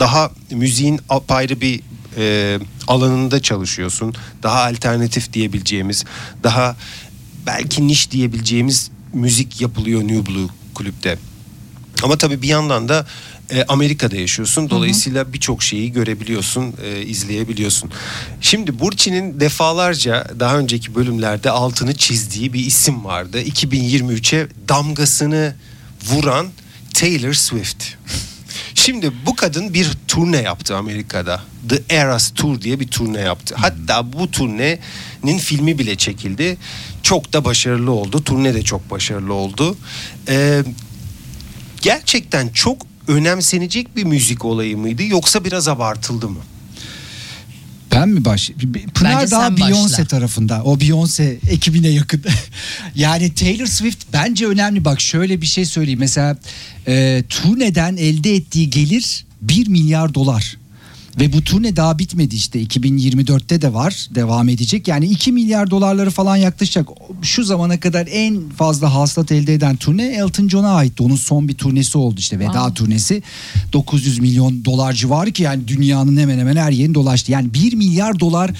S2: daha müziğin apayrı bir e, alanında çalışıyorsun. Daha alternatif diyebileceğimiz, daha belki niş diyebileceğimiz müzik yapılıyor New Blue kulüpte. Ama tabii bir yandan da e, Amerika'da yaşıyorsun. Dolayısıyla birçok şeyi görebiliyorsun, e, izleyebiliyorsun. Şimdi Burçin'in defalarca daha önceki bölümlerde altını çizdiği bir isim vardı. 2023'e damgasını vuran Taylor Swift. Şimdi bu kadın bir turne yaptı Amerika'da. The Eras Tour diye bir turne yaptı. Hatta bu turnenin filmi bile çekildi. Çok da başarılı oldu. Turne de çok başarılı oldu. Ee, gerçekten çok önemsenecek bir müzik olayı mıydı yoksa biraz abartıldı mı?
S4: Ben mi baş? Pınar
S3: Bence
S4: daha Beyoncé
S3: başla.
S4: tarafında. O Beyoncé ekibine yakın. <laughs> yani Taylor Swift bence önemli. Bak şöyle bir şey söyleyeyim. Mesela e, turneden elde ettiği gelir 1 milyar dolar. Ve bu turne daha bitmedi işte. 2024'te de var. Devam edecek. Yani 2 milyar dolarları falan yaklaşacak. Şu zamana kadar en fazla hasılat elde eden turne Elton John'a aitti. Onun son bir turnesi oldu işte. Veda
S3: Wow.
S4: turnesi. 900 milyon dolar civarı ki yani dünyanın hemen hemen her yerini dolaştı. Yani 1 milyar dolar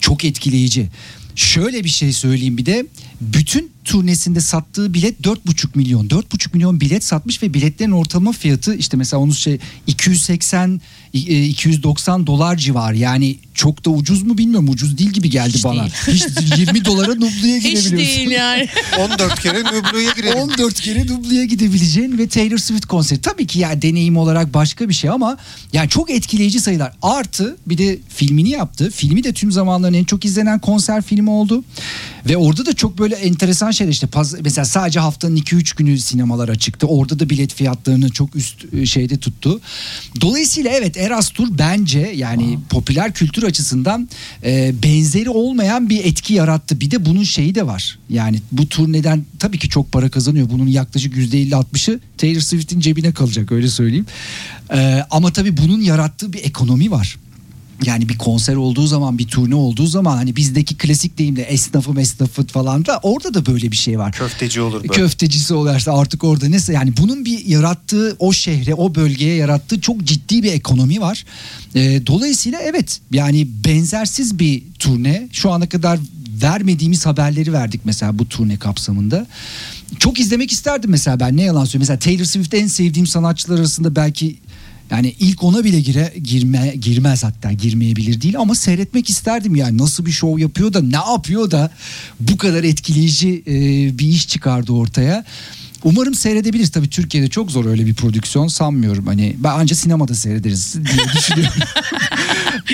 S4: çok etkileyici. Şöyle bir şey söyleyeyim bir de. Bütün turnesinde sattığı bilet 4,5 milyon. 4,5 milyon bilet satmış ve biletlerin ortalama fiyatı işte mesela onun şey 280 e, 290 dolar civar. Yani çok da ucuz mu bilmiyorum. Ucuz değil gibi geldi
S3: Hiç
S4: bana.
S3: değil.
S4: Hiç 20 dolara Nublu'ya
S3: Hiç
S4: gidebiliyorsun.
S3: değil yani. <laughs>
S2: 14 kere Nublu'ya girelim.
S4: 14 kere dubluya gidebileceğin ve Taylor Swift konseri. Tabii ki yani deneyim olarak başka bir şey ama yani çok etkileyici sayılar. Artı bir de filmini yaptı. Filmi de tüm zamanların en çok izlenen konser filmi oldu. Ve orada da çok böyle enteresan şeyler işte paz- mesela sadece haftanın 2-3 günü sinemalar çıktı. Orada da bilet fiyatlarını çok üst e, şeyde tuttu. Dolayısıyla evet Eras Tour bence yani popüler kültür açısından e, benzeri olmayan bir etki yarattı. Bir de bunun şeyi de var. Yani bu turneden tabii ki çok para kazanıyor. Bunun yaklaşık %50-60'ı Taylor Swift'in cebine kalacak öyle söyleyeyim. E, ama tabii bunun yarattığı bir ekonomi var. Yani bir konser olduğu zaman bir turne olduğu zaman hani bizdeki klasik deyimle esnafı esnafı falan da orada da böyle bir şey var.
S2: Köfteci olur böyle.
S4: Köftecisi oluyorsa artık orada neyse yani bunun bir yarattığı o şehre o bölgeye yarattığı çok ciddi bir ekonomi var. Ee, dolayısıyla evet yani benzersiz bir turne şu ana kadar vermediğimiz haberleri verdik mesela bu turne kapsamında. Çok izlemek isterdim mesela ben ne yalan söyleyeyim. Mesela Taylor Swift en sevdiğim sanatçılar arasında belki yani ilk ona bile gire, girme, girmez hatta girmeyebilir değil ama seyretmek isterdim yani nasıl bir şov yapıyor da ne yapıyor da bu kadar etkileyici e, bir iş çıkardı ortaya. Umarım seyredebiliriz. Tabii Türkiye'de çok zor öyle bir prodüksiyon sanmıyorum. Hani ben anca sinemada seyrederiz diye <laughs> düşünüyorum.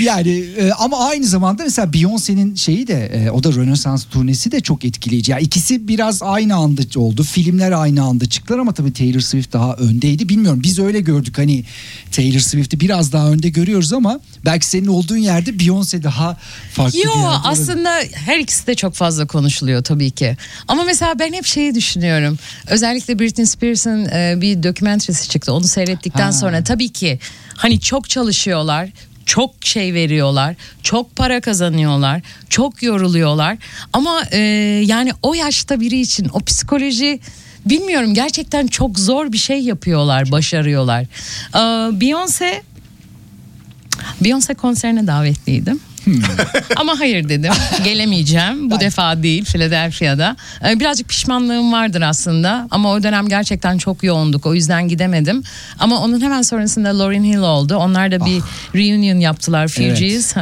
S4: yani e, ama aynı zamanda mesela Beyoncé'nin şeyi de e, o da Rönesans turnesi de çok etkileyici. Yani ikisi biraz aynı anda oldu. Filmler aynı anda çıktılar ama tabii Taylor Swift daha öndeydi. Bilmiyorum biz öyle gördük hani Taylor Swift'i biraz daha önde görüyoruz ama belki senin olduğun yerde Beyoncé daha farklı
S3: Yo
S4: bir yerde olabilir.
S3: aslında her ikisi de çok fazla konuşuluyor tabii ki. Ama mesela ben hep şeyi düşünüyorum. Özellikle Britney Spears'ın e, bir dokümenterisi çıktı. Onu seyrettikten
S4: Ha.
S3: sonra tabii ki hani çok çalışıyorlar. Çok şey veriyorlar, çok para kazanıyorlar, çok yoruluyorlar. Ama e, yani o yaşta biri için o psikoloji bilmiyorum gerçekten çok zor bir şey yapıyorlar, başarıyorlar. Ee, Beyoncé Beyoncé konserine davetliydim. Ama hayır dedim. <laughs> Gelemeyeceğim. Bu defa değil Philadelphia'da. Ee, Birazcık pişmanlığım vardır aslında. Ama o dönem gerçekten çok yoğunduk. O yüzden gidemedim. Ama onun hemen sonrasında Lauryn Hill oldu. Onlar da bir reunion yaptılar Fugees.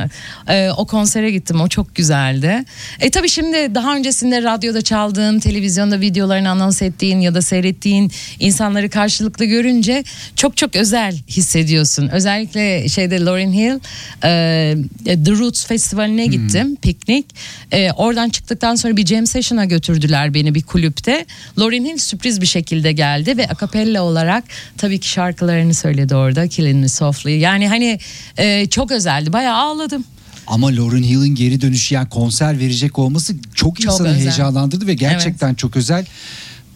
S3: Ee, O konsere gittim. O çok güzeldi. E tabii şimdi daha öncesinde radyoda çaldığın, televizyonda videolarını anons ettiğin ya da seyrettiğin insanları karşılıklı görünce çok çok özel hissediyorsun. Özellikle şeyde Lauryn Hill e, The Roots Festivali'ne gittim piknik. E, oradan çıktıktan sonra bir jam session'a götürdüler beni bir kulüpte. Lauryn Hill sürpriz bir şekilde geldi ve akapella olarak tabii ki şarkılarını söyledi orada. Killing Me Softly. Yani hani e, çok özeldi. Bayağı ağladım.
S4: Ama Lauryn Hill'in geri dönüşü yani konser verecek olması çok,
S3: Çok
S4: insanı
S3: özel.
S4: heyecanlandırdı ve gerçekten çok özel.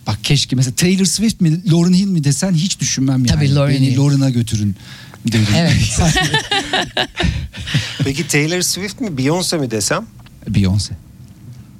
S4: Bak keşke mesela Taylor Swift mi Lauryn Hill mi desen hiç düşünmem yani.
S3: Tabii Lauryn
S4: Beni
S3: Hill.
S4: Lauryn'a götürün derim.
S3: Evet. <laughs>
S2: Peki Taylor Swift mi Beyoncé mi desem?
S4: Beyoncé.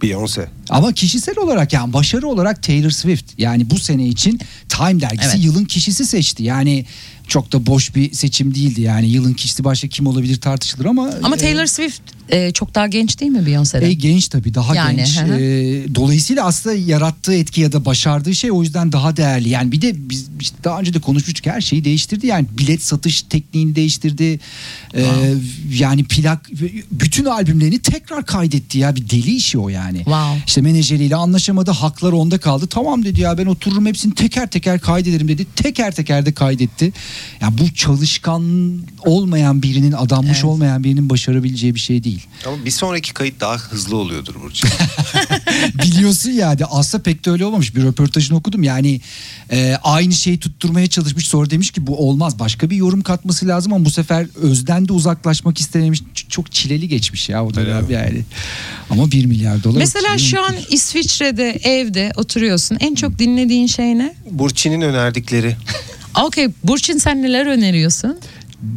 S2: Beyoncé.
S4: Ama kişisel olarak yani başarı olarak Taylor Swift. Yani bu sene için Time dergisi
S3: Evet.
S4: yılın kişisi seçti. Yani çok da boş bir seçim değildi. Yani yılın kişisi başka kim olabilir tartışılır ama
S3: Ama
S4: e,
S3: Taylor Swift e, çok daha genç değil mi Beyoncé'den?
S4: E, genç tabii daha
S3: Yani,
S4: genç.
S3: hı.
S4: E, dolayısıyla aslında yarattığı etki ya da başardığı şey o yüzden daha değerli. Yani bir de biz işte daha önce de konuşmuştuk her şeyi değiştirdi. Yani bilet satış tekniğini değiştirdi. E, yani plak bütün albümlerini tekrar kaydetti ya bir deli işi o yani.
S3: Wow.
S4: İşte menajeriyle anlaşamadı. Haklar onda kaldı. Tamam dedi ya ben otururum hepsini teker teker kaydederim dedi. Teker teker de kaydetti. Yani bu çalışkan olmayan birinin adanmış
S3: Evet.
S4: olmayan birinin başarabileceği bir şey değil.
S2: Ama bir sonraki kayıt daha hızlı oluyordur Burcu. <laughs>
S4: Biliyorsun yani aslında pek de öyle olmamış. Bir röportajını okudum. Yani e, aynı şeyi tutturmaya çalışmış. Sonra demiş ki bu olmaz. Başka bir yorum katması lazım ama bu sefer özden de uzaklaşmak istememiş. Çok çileli geçmiş ya o dönem
S2: Öyle
S4: yani. Ama 1 milyar dolar.
S3: Mesela şu an İsviçre'de evde oturuyorsun. En çok dinlediğin şey ne?
S2: Burçin'in önerdikleri. <laughs>
S3: Okey Burçin sen neler öneriyorsun?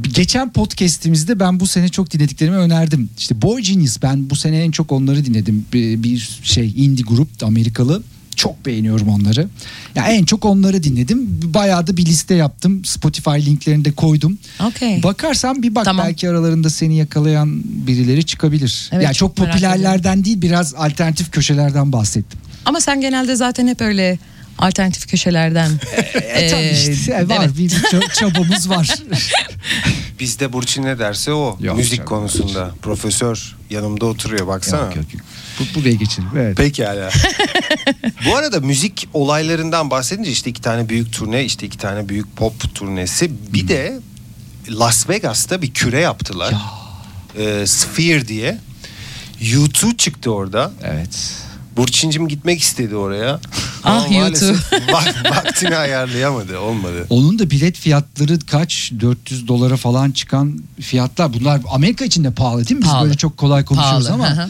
S4: Geçen podcast'imizde ben bu sene çok dinlediklerimi önerdim. İşte Boy Genius ben bu sene en çok onları dinledim. Bir, şey indie grup Amerikalı. Çok beğeniyorum onları. Ya en çok onları dinledim. Bayağı da bir liste yaptım. Spotify linklerini de koydum.
S3: Okey.
S4: Bakarsan bir bak
S3: Tamam.
S4: belki aralarında seni yakalayan birileri çıkabilir.
S3: Evet,
S4: ya çok,
S3: çok merak
S4: popülerlerden değil biraz alternatif köşelerden bahsettim.
S3: Ama sen genelde zaten hep öyle alternatif köşelerden. <laughs>
S4: E, tabii
S3: Ee,
S4: işte var
S3: evet.
S4: bir ça- çabamız var. <laughs>
S2: Bizde Burçin ne derse o
S4: Yok,
S2: müzik
S4: yok,
S2: konusunda. Profesör yanımda oturuyor baksana.
S4: yok, yok, yok. Bu, buraya geçelim. Evet.
S2: Pekala. <laughs> Bu arada müzik olaylarından bahsedince işte iki tane büyük turne, işte iki tane büyük pop turnesi. Bir de Las Vegas'ta bir küre yaptılar. Ee, Sphere diye. U2 çıktı orada.
S4: Evet.
S2: Burçincim gitmek istedi oraya.
S3: Ah,
S2: Ama
S3: U2.
S2: maalesef vak- vaktini ayarlayamadı. Olmadı.
S4: Onun da bilet fiyatları kaç? 400 dolara falan çıkan fiyatlar. Bunlar Amerika için de pahalı değil mi? Biz
S3: Pahalı.
S4: böyle çok kolay konuşuyoruz
S3: Pahalı, hı
S4: ama.
S3: hı.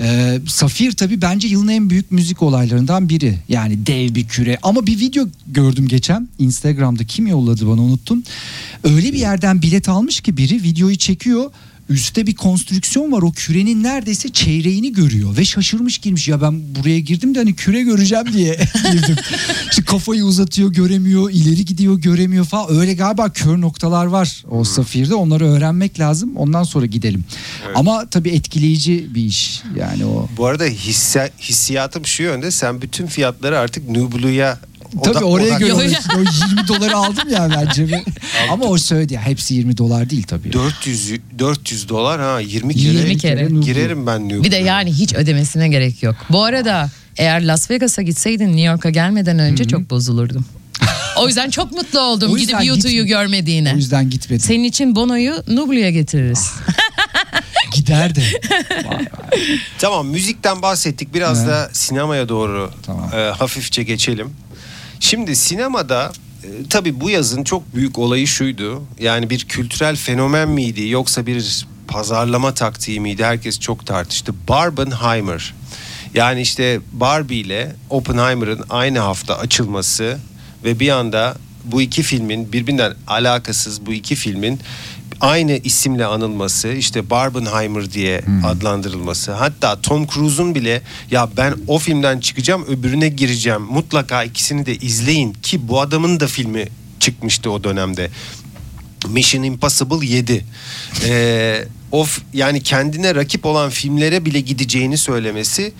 S4: E, Safir tabii bence yılın en büyük müzik olaylarından biri. Yani dev bir küre. Ama bir video gördüm geçen Instagram'da kim yolladı bana unuttum. Öyle bir yerden bilet almış ki biri videoyu çekiyor. Üste bir konstrüksiyon var o kürenin neredeyse çeyreğini görüyor ve şaşırmış girmiş ya ben buraya girdim de hani küre göreceğim diye <laughs> girdim. İşte kafayı uzatıyor göremiyor ileri gidiyor göremiyor falan öyle galiba kör noktalar var o Safir'de onları öğrenmek lazım ondan sonra gidelim. Ama tabii etkileyici bir iş yani o.
S2: Bu arada hisse, hissiyatım şu yönde. Sen bütün fiyatları artık Nublu'ya
S4: Tabii
S2: oda-
S4: oraya
S2: odak-
S4: göre o 20 doları aldım ya bence. <laughs> Ama o söyledi ya hepsi 20 dolar değil tabii.
S2: 400 400 dolar ha 20 kere.
S3: 20 kere.
S2: Girerim ben Nublu'ya.
S3: Bir de yani hiç ödemesine gerek yok. Bu arada eğer Las Vegas'a gitseydin New York'a gelmeden önce çok bozulurdum. o yüzden çok mutlu oldum gidip
S4: git-
S3: görmediğine.
S4: O yüzden gitmedim.
S3: Senin için Bono'yu Nublu'ya getiririz.
S4: Gider de. <laughs>
S2: Tamam müzikten bahsettik. Biraz
S4: Evet.
S2: da sinemaya doğru
S4: Tamam.
S2: e, hafifçe geçelim. Şimdi sinemada e, tabii bu yazın çok büyük olayı şuydu. Yani bir kültürel fenomen miydi yoksa bir pazarlama taktiği miydi? Herkes çok tartıştı. Barbenheimer. Yani işte Barbie ile Oppenheimer'ın aynı hafta açılması ve bir anda bu iki filmin birbirinden alakasız bu iki filmin aynı isimle anılması işte Barbenheimer diye adlandırılması. Hatta Tom Cruise'un bile ya ben o filmden çıkacağım öbürüne gireceğim. Mutlaka ikisini de izleyin. Ki bu adamın da filmi çıkmıştı o dönemde. Mission Impossible 7 ee, of yani kendine rakip olan filmlere bile gideceğini söylemesi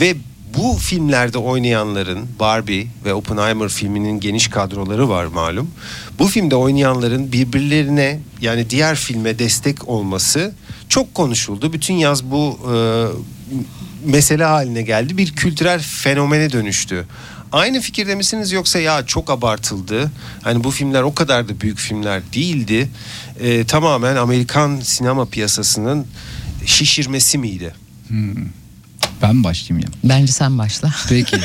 S2: ve bu filmlerde oynayanların Barbie ve Oppenheimer filminin geniş kadroları var malum. Bu filmde oynayanların birbirlerine yani diğer filme destek olması çok konuşuldu. Bütün yaz bu e, mesele haline geldi. Bir kültürel fenomene dönüştü. Aynı fikirde misiniz yoksa ya çok abartıldı. Hani bu filmler o kadar da büyük filmler değildi. E, tamamen Amerikan sinema piyasasının şişirmesi miydi?
S4: Ben başlayayım ya.
S3: Bence sen başla. <laughs>
S4: Peki.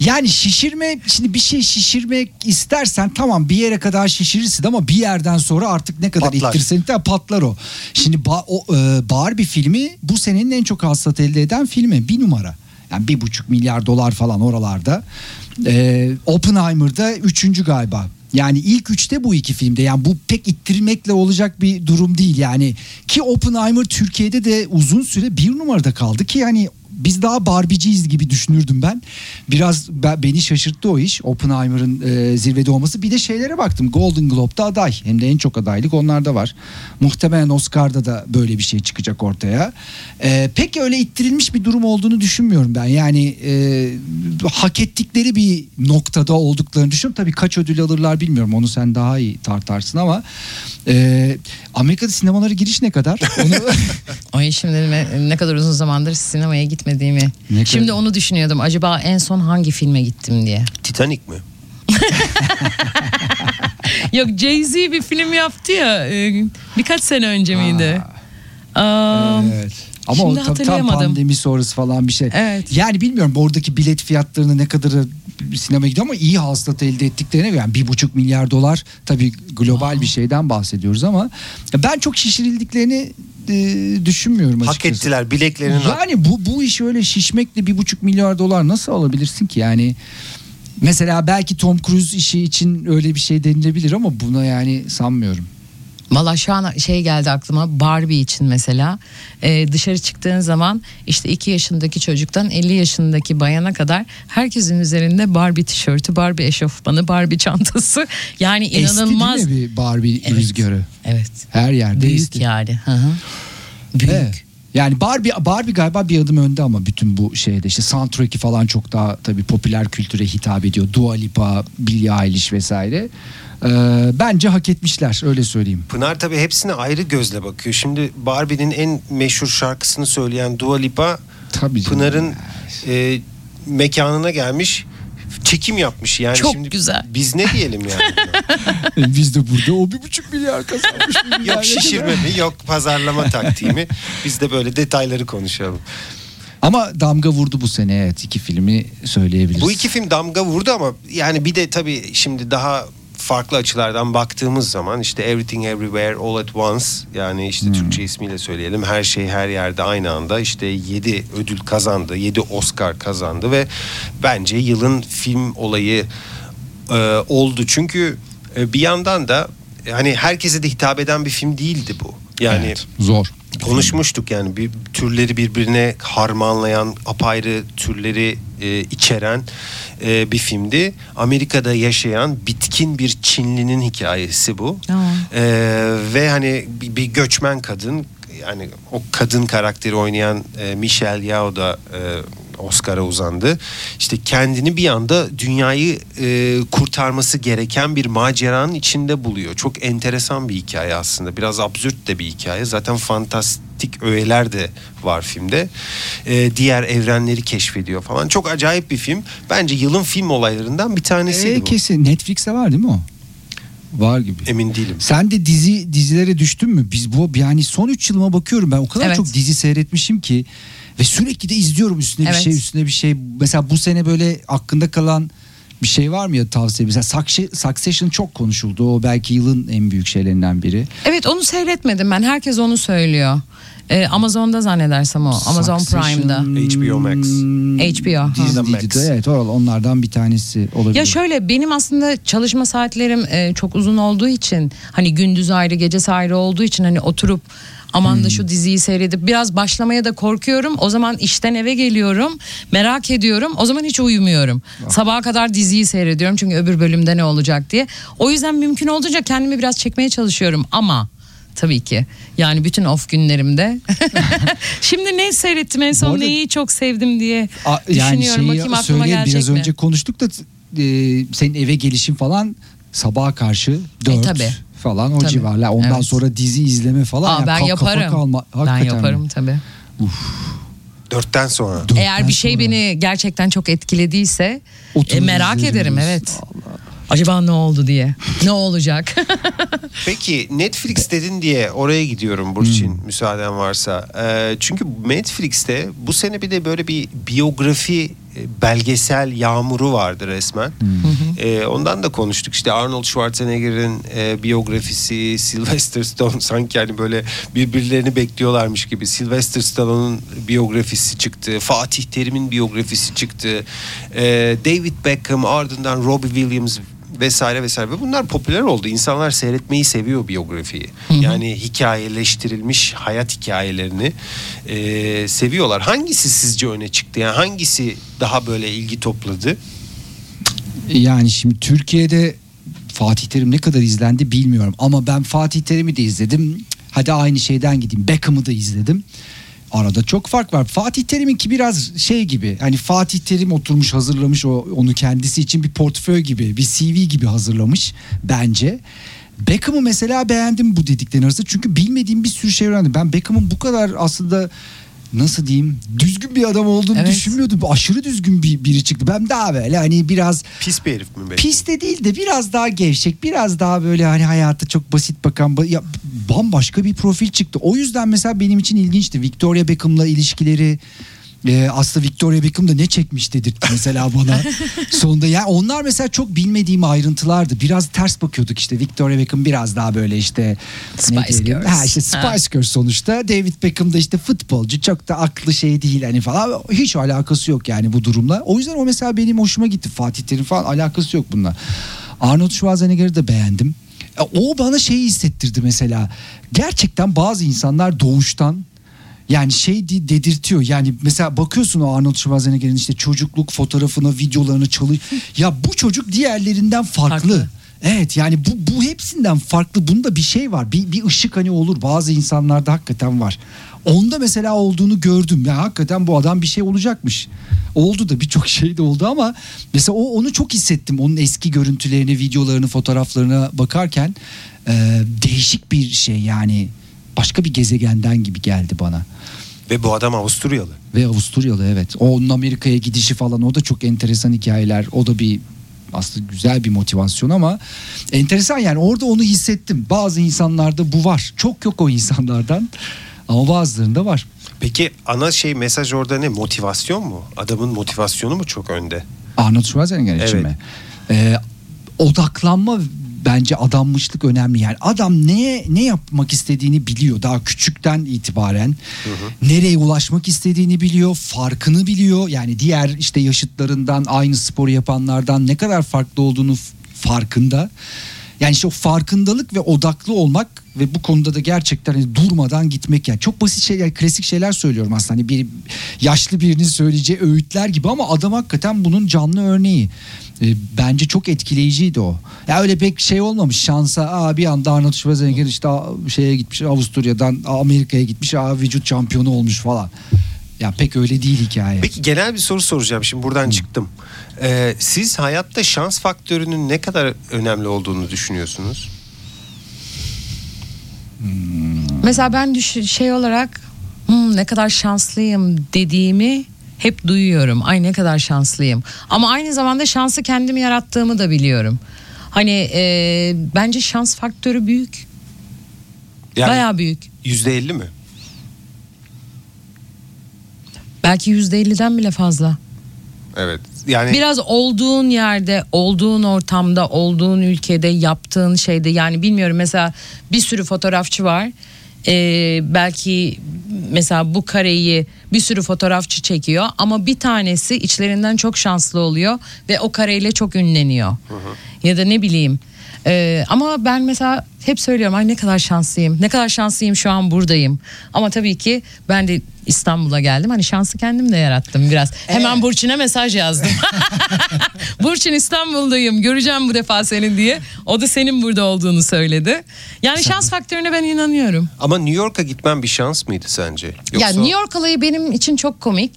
S4: Yani şişirme şimdi bir şey şişirmek istersen tamam bir yere kadar şişirirsin ama bir yerden sonra artık ne kadar
S2: Patlar.
S4: ittirsen de patlar o. Şimdi ba- o e, Barbie filmi bu senenin en çok hasılat elde eden filmi bir numara. Yani bir buçuk milyar dolar falan oralarda. E, Oppenheimer'da üçüncü galiba. Yani ilk üçte bu iki filmde yani bu pek ittirmekle olacak bir durum değil yani ki Oppenheimer Türkiye'de de uzun süre bir numarada kaldı ki yani biz daha Barbie'ciyiz gibi düşünürdüm ben. Biraz be- beni şaşırttı o iş. Oppenheimer'ın e, zirvede olması. Bir de şeylere baktım. Golden Globe'da aday. Hem de en çok adaylık onlarda var. Muhtemelen Oscar'da da böyle bir şey çıkacak ortaya. E, pek öyle ittirilmiş bir durum olduğunu düşünmüyorum ben. Yani e, hak ettikleri bir noktada olduklarını düşünüyorum. Tabii kaç ödül alırlar bilmiyorum. Onu sen daha iyi tartarsın ama e, Amerika'da sinemalara giriş ne kadar? <laughs> Onu
S3: Ay şimdi me- ne kadar uzun zamandır sinemaya gitmediğimi.
S4: Ne
S3: Şimdi
S4: kadar-
S3: onu düşünüyordum. Acaba en son hangi filme gittim diye.
S2: Titanic mi? <laughs>
S3: Yok Jay-Z bir film yaptı ya. e, Birkaç sene önce miydi? Aa,
S4: Evet. Ama
S3: Şimdi
S4: o tam, tam pandemi sonrası falan bir şey.
S3: Evet.
S4: Yani bilmiyorum oradaki bilet fiyatlarını ne kadarı sinema gidiyor ama iyi hasılat elde ettiklerine göre yani bir buçuk milyar dolar tabii global bir şeyden bahsediyoruz ama ben çok şişirildiklerini e, düşünmüyorum
S2: Hak
S4: açıkçası.
S2: ettiler bileklerinin
S4: Yani bu bu iş öyle şişmekle bir buçuk milyar dolar nasıl alabilirsin ki yani? Mesela belki Tom Cruise işi için öyle bir şey denilebilir ama buna yani sanmıyorum.
S3: Valla şu an şey geldi aklıma Barbie için mesela Ee, dışarı çıktığın zaman işte 2 yaşındaki çocuktan 50 yaşındaki bayana kadar herkesin üzerinde Barbie tişörtü, Barbie eşofmanı, Barbie çantası <laughs> yani inanılmaz.
S4: Mi bir Barbie
S3: Evet.
S4: rüzgarı?
S3: Evet.
S4: Her yerde
S3: Büyük
S4: esti.
S3: yani. Hı hı. Büyük.
S4: Evet. Yani Barbie Barbie galiba bir adım önde ama bütün bu şeyde işte soundtrack'i falan çok daha tabii popüler kültüre hitap ediyor. Dua Lipa, Billie Eilish vesaire. Ee, bence hak etmişler öyle söyleyeyim.
S2: Pınar tabii hepsine ayrı gözle bakıyor. Şimdi Barbie'nin en meşhur şarkısını söyleyen Dua Lipa
S4: Tabii.
S2: Pınar'ın e, mekanına gelmiş çekim yapmış yani
S3: Çok
S2: şimdi
S3: güzel.
S2: biz ne diyelim yani buna? <laughs>
S4: Biz de burada o bir buçuk milyar kazanmış. milyar
S2: yok şişirme mi yok pazarlama taktiği mi biz de böyle detayları konuşalım
S4: Ama damga vurdu bu sene evet iki filmi söyleyebiliriz.
S2: bu iki film damga vurdu ama yani bir de tabii şimdi daha farklı açılardan baktığımız zaman işte Everything Everywhere All at Once yani işte Türkçe ismiyle söyleyelim her şey her yerde aynı anda işte 7 ödül kazandı 7 Oscar kazandı ve bence yılın film olayı e, oldu. Çünkü e, bir yandan da e, hani herkese de hitap eden bir film değildi bu. Yani
S4: Evet, zor.
S2: Konuşmuştuk yani bir türleri birbirine harmanlayan apayrı türleri e, içeren e, bir filmdi. Amerika'da yaşayan bitkin bir Çinlinin hikayesi bu.
S3: Aa.
S2: E, ve hani bir, bir göçmen kadın yani o kadın karakteri oynayan e, Michelle Yeoh da e, Oscar'a uzandı. İşte kendini bir anda dünyayı e, kurtarması gereken bir maceranın içinde buluyor. Çok enteresan bir hikaye aslında. Biraz absürt de bir hikaye. Zaten fantastik öğeler de var filmde. E, diğer evrenleri keşfediyor falan. Çok acayip bir film. Bence yılın film olaylarından bir tanesiydi
S4: Ee,
S2: bu.
S4: kesin Netflix'te var değil mi o? Var gibi.
S2: Emin değilim.
S4: Sen de dizi dizilere düştün mü? Biz bu yani son 3 yılıma bakıyorum ben o kadar
S3: Evet.
S4: çok dizi seyretmişim ki ve sürekli de izliyorum üstüne
S3: Evet.
S4: bir şey üstüne bir şey. Mesela bu sene böyle aklında kalan bir şey var mı ya tavsiye? Mesela Succession- çok konuşuldu. O belki yılın en büyük şeylerinden biri.
S3: Evet onu seyretmedim ben. Herkes onu söylüyor. Ee, Amazon'da zannedersem o. Amazon
S4: Succession,
S3: Prime'da.
S2: HBO Max.
S3: HBO, ha.
S4: Diziydi
S2: Max.
S4: de, evet oralar onlardan bir tanesi olabilir.
S3: Ya şöyle benim aslında çalışma saatlerim e, çok uzun olduğu için hani gündüz ayrı gecesi ayrı olduğu için hani oturup aman da şu diziyi seyredip biraz başlamaya da korkuyorum. O zaman işten eve geliyorum merak ediyorum o zaman hiç uyumuyorum. Sabaha kadar diziyi seyrediyorum çünkü öbür bölümde ne olacak diye. O yüzden mümkün olduğunca kendimi biraz çekmeye çalışıyorum ama tabii ki yani bütün off günlerimde. <laughs> Şimdi ne seyrettim en son
S4: arada-
S3: neyi çok sevdim diye
S4: A- yani
S3: düşünüyorum
S4: şeyi
S3: bakayım aklıma gelecek
S4: biraz
S3: mi?
S4: önce konuştuk da e, senin eve gelişin falan sabaha karşı 4
S3: E, tabii.
S4: falan o
S3: Tabii.
S4: civarlar. Ondan
S3: Evet.
S4: sonra dizi izleme falan.
S3: Aa,
S4: yani
S3: ben
S4: ka-
S3: yaparım.
S4: kalma-
S3: ben yaparım tabii.
S2: Dörtten sonra.
S4: Dörtten
S3: Eğer bir şey
S4: sonra.
S3: beni gerçekten çok etkilediyse
S4: Oturur
S3: e, merak
S4: izlerim
S3: ederim evet. Acaba ne oldu diye. Ne olacak? <laughs>
S2: Peki Netflix dedin diye oraya gidiyorum Burçin müsaaden varsa. Ee, çünkü Netflix'te bu sene bir de böyle bir biyografi e, belgesel yağmuru vardı resmen. Ee, ondan da konuştuk. İşte Arnold Schwarzenegger'in e, biyografisi, Sylvester Stallone <laughs> sanki yani böyle birbirlerini bekliyorlarmış gibi. Sylvester Stallone'un biyografisi çıktı. Fatih Terim'in biyografisi çıktı. Ee, David Beckham ardından Robbie Williams vesaire vesaire ve bunlar popüler oldu. İnsanlar seyretmeyi seviyor biyografiyi. Yani hikayeleştirilmiş hayat hikayelerini e, seviyorlar. Hangisi sizce öne çıktı? Yani hangisi daha böyle ilgi topladı?
S4: Yani şimdi Türkiye'de Fatih Terim ne kadar izlendi bilmiyorum. Ama ben Fatih Terim'i de izledim. Hadi aynı şeyden gideyim. Beckham'ı da izledim. Arada çok fark var. Fatih Terim'inki biraz şey gibi. Hani Fatih Terim oturmuş hazırlamış o onu kendisi için bir portföy gibi, bir CV gibi hazırlamış bence. Beckham'ı mesela beğendim bu dediklerin arasında. Çünkü bilmediğim bir sürü şey öğrendim. Ben Beckham'ın bu kadar aslında nasıl diyeyim düzgün bir adam olduğunu
S3: Evet.
S4: düşünmüyordum. Aşırı düzgün bir biri çıktı. Ben daha böyle hani biraz
S2: Pis bir herif mi? belki?
S4: pis de değil de biraz daha gevşek, biraz daha böyle hani hayata çok basit bakan ba- ya, bambaşka bir profil çıktı. O yüzden mesela benim için ilginçti. Victoria Beckham'la ilişkileri e, aslında Victoria Beckham da ne çekmiş dedirtti mesela bana <laughs> sonunda. Yani onlar mesela çok bilmediğim ayrıntılardı. Biraz ters bakıyorduk işte. Victoria Beckham biraz daha böyle işte
S3: Spice? Girls.
S4: Ha işte Spice
S3: Ha.
S4: Girls sonuçta. David Beckham da işte futbolcu. Çok da aklı şey değil hani falan. Hiç alakası yok yani bu durumla. O yüzden o mesela benim hoşuma gitti. Fatih Terim falan alakası yok bununla. Arnold Schwarzenegger'i de beğendim. E, O bana şeyi hissettirdi mesela. Gerçekten bazı insanlar doğuştan yani şey de- dedirtiyor. Yani mesela bakıyorsun o Arnold Schwarzenegger'in işte çocukluk fotoğrafına, videolarını çalıyor. ya bu çocuk diğerlerinden farklı.
S3: Farklı.
S4: Evet yani bu, bu hepsinden farklı. Bunda bir şey var. Bir, bir ışık hani olur. Bazı insanlarda hakikaten var. Onda mesela olduğunu gördüm. Ya hakikaten bu adam bir şey olacakmış. Oldu da birçok şey de oldu ama mesela o onu çok hissettim. Onun eski görüntülerini, videolarını, fotoğraflarına bakarken e, değişik bir şey yani. Başka bir gezegenden gibi geldi bana.
S2: Ve bu adam Avusturyalı.
S4: Ve Avusturyalı evet. O onun Amerika'ya gidişi falan o da çok enteresan hikayeler. O da bir aslında güzel bir motivasyon ama enteresan yani orada onu hissettim. Bazı insanlarda bu var. Çok yok o insanlardan ama bazılarında var.
S2: Peki ana şey mesaj orada ne? Motivasyon mu? Adamın motivasyonu mu çok önde?
S4: Arnold Schwarzenegger için
S2: Evet.
S4: mi? Ee, odaklanma bence adammışlık önemli. Yani adam ne ne yapmak istediğini biliyor daha küçükten itibaren. Nereye ulaşmak istediğini biliyor, farkını biliyor. Yani diğer işte yaşıtlarından aynı sporu yapanlardan ne kadar farklı olduğunu farkında. Yani işte o farkındalık ve odaklı olmak ve bu konuda da gerçekten hani durmadan gitmek yani çok basit şeyler klasik şeyler söylüyorum aslında hani bir yaşlı birinin söyleyeceği öğütler gibi ama adam hakikaten bunun canlı örneği. E, bence çok etkileyiciydi o. Ya öyle pek şey olmamış şansa aa bir anda Arnold Schwarzenegger işte şeye gitmiş Avusturya'dan Amerika'ya gitmiş aa vücut şampiyonu olmuş falan. Ya pek öyle değil hikaye.
S2: Peki genel bir soru soracağım. Şimdi buradan çıktım. Ee, siz hayatta şans faktörünün ne kadar önemli olduğunu düşünüyorsunuz?
S3: Mesela ben düş şey olarak "Hmm, ne kadar şanslıyım dediğimi hep duyuyorum. Ay ne kadar şanslıyım. Ama aynı zamanda şansı kendim yarattığımı da biliyorum. Hani e, bence şans faktörü büyük.
S2: Yani
S3: Bayağı büyük.
S2: yüzde elli mi?
S3: Belki yüzde elliden bile fazla.
S2: Evet. Yani
S3: Biraz olduğun yerde, olduğun ortamda, olduğun ülkede, yaptığın şeyde yani bilmiyorum mesela bir sürü fotoğrafçı var. Ee, belki mesela bu kareyi bir sürü fotoğrafçı çekiyor ama bir tanesi içlerinden çok şanslı oluyor ve o kareyle çok ünleniyor. Ya da ne bileyim. Ee, ama ben mesela hep söylüyorum ay ne kadar şanslıyım. Ne kadar şanslıyım şu an buradayım. Ama tabii ki ben de İstanbul'a geldim. Hani şansı kendim de yarattım biraz. Hemen Burçin'e mesaj yazdım. <laughs> Burçin İstanbul'dayım. Göreceğim bu defa senin diye. O da senin burada olduğunu söyledi. Yani şans faktörüne ben inanıyorum.
S2: ama New York'a gitmen bir şans mıydı sence?
S3: Ya New York olayı benim için çok komik.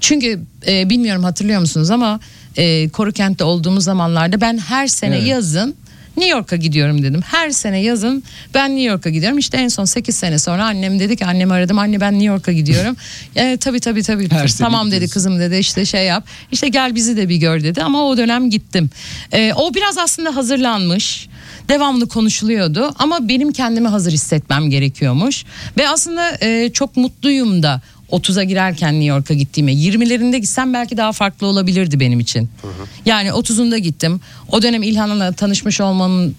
S3: Çünkü e, bilmiyorum hatırlıyor musunuz ama e, Korukent'te olduğumuz zamanlarda ben her sene
S4: Evet.
S3: yazın New York'a gidiyorum dedim. Her sene yazın ben New York'a gidiyorum. İşte en son 8 sene sonra annem dedi ki annemi aradım. Anne ben New York'a gidiyorum. <laughs> e, tabii tabii tabii.
S4: Her
S3: tamam dedi
S4: gidiyorsun.
S3: kızım dedi işte şey yap. İşte gel bizi de bir gör dedi ama o dönem gittim. E, o biraz aslında hazırlanmış. Devamlı konuşuluyordu ama benim kendimi hazır hissetmem gerekiyormuş. Ve aslında e, çok mutluyum da 30'a girerken New York'a gittiğime 20'lerinde gitsem belki daha farklı olabilirdi benim için. Yani 30'unda gittim. O dönem İlhan'la tanışmış olmanın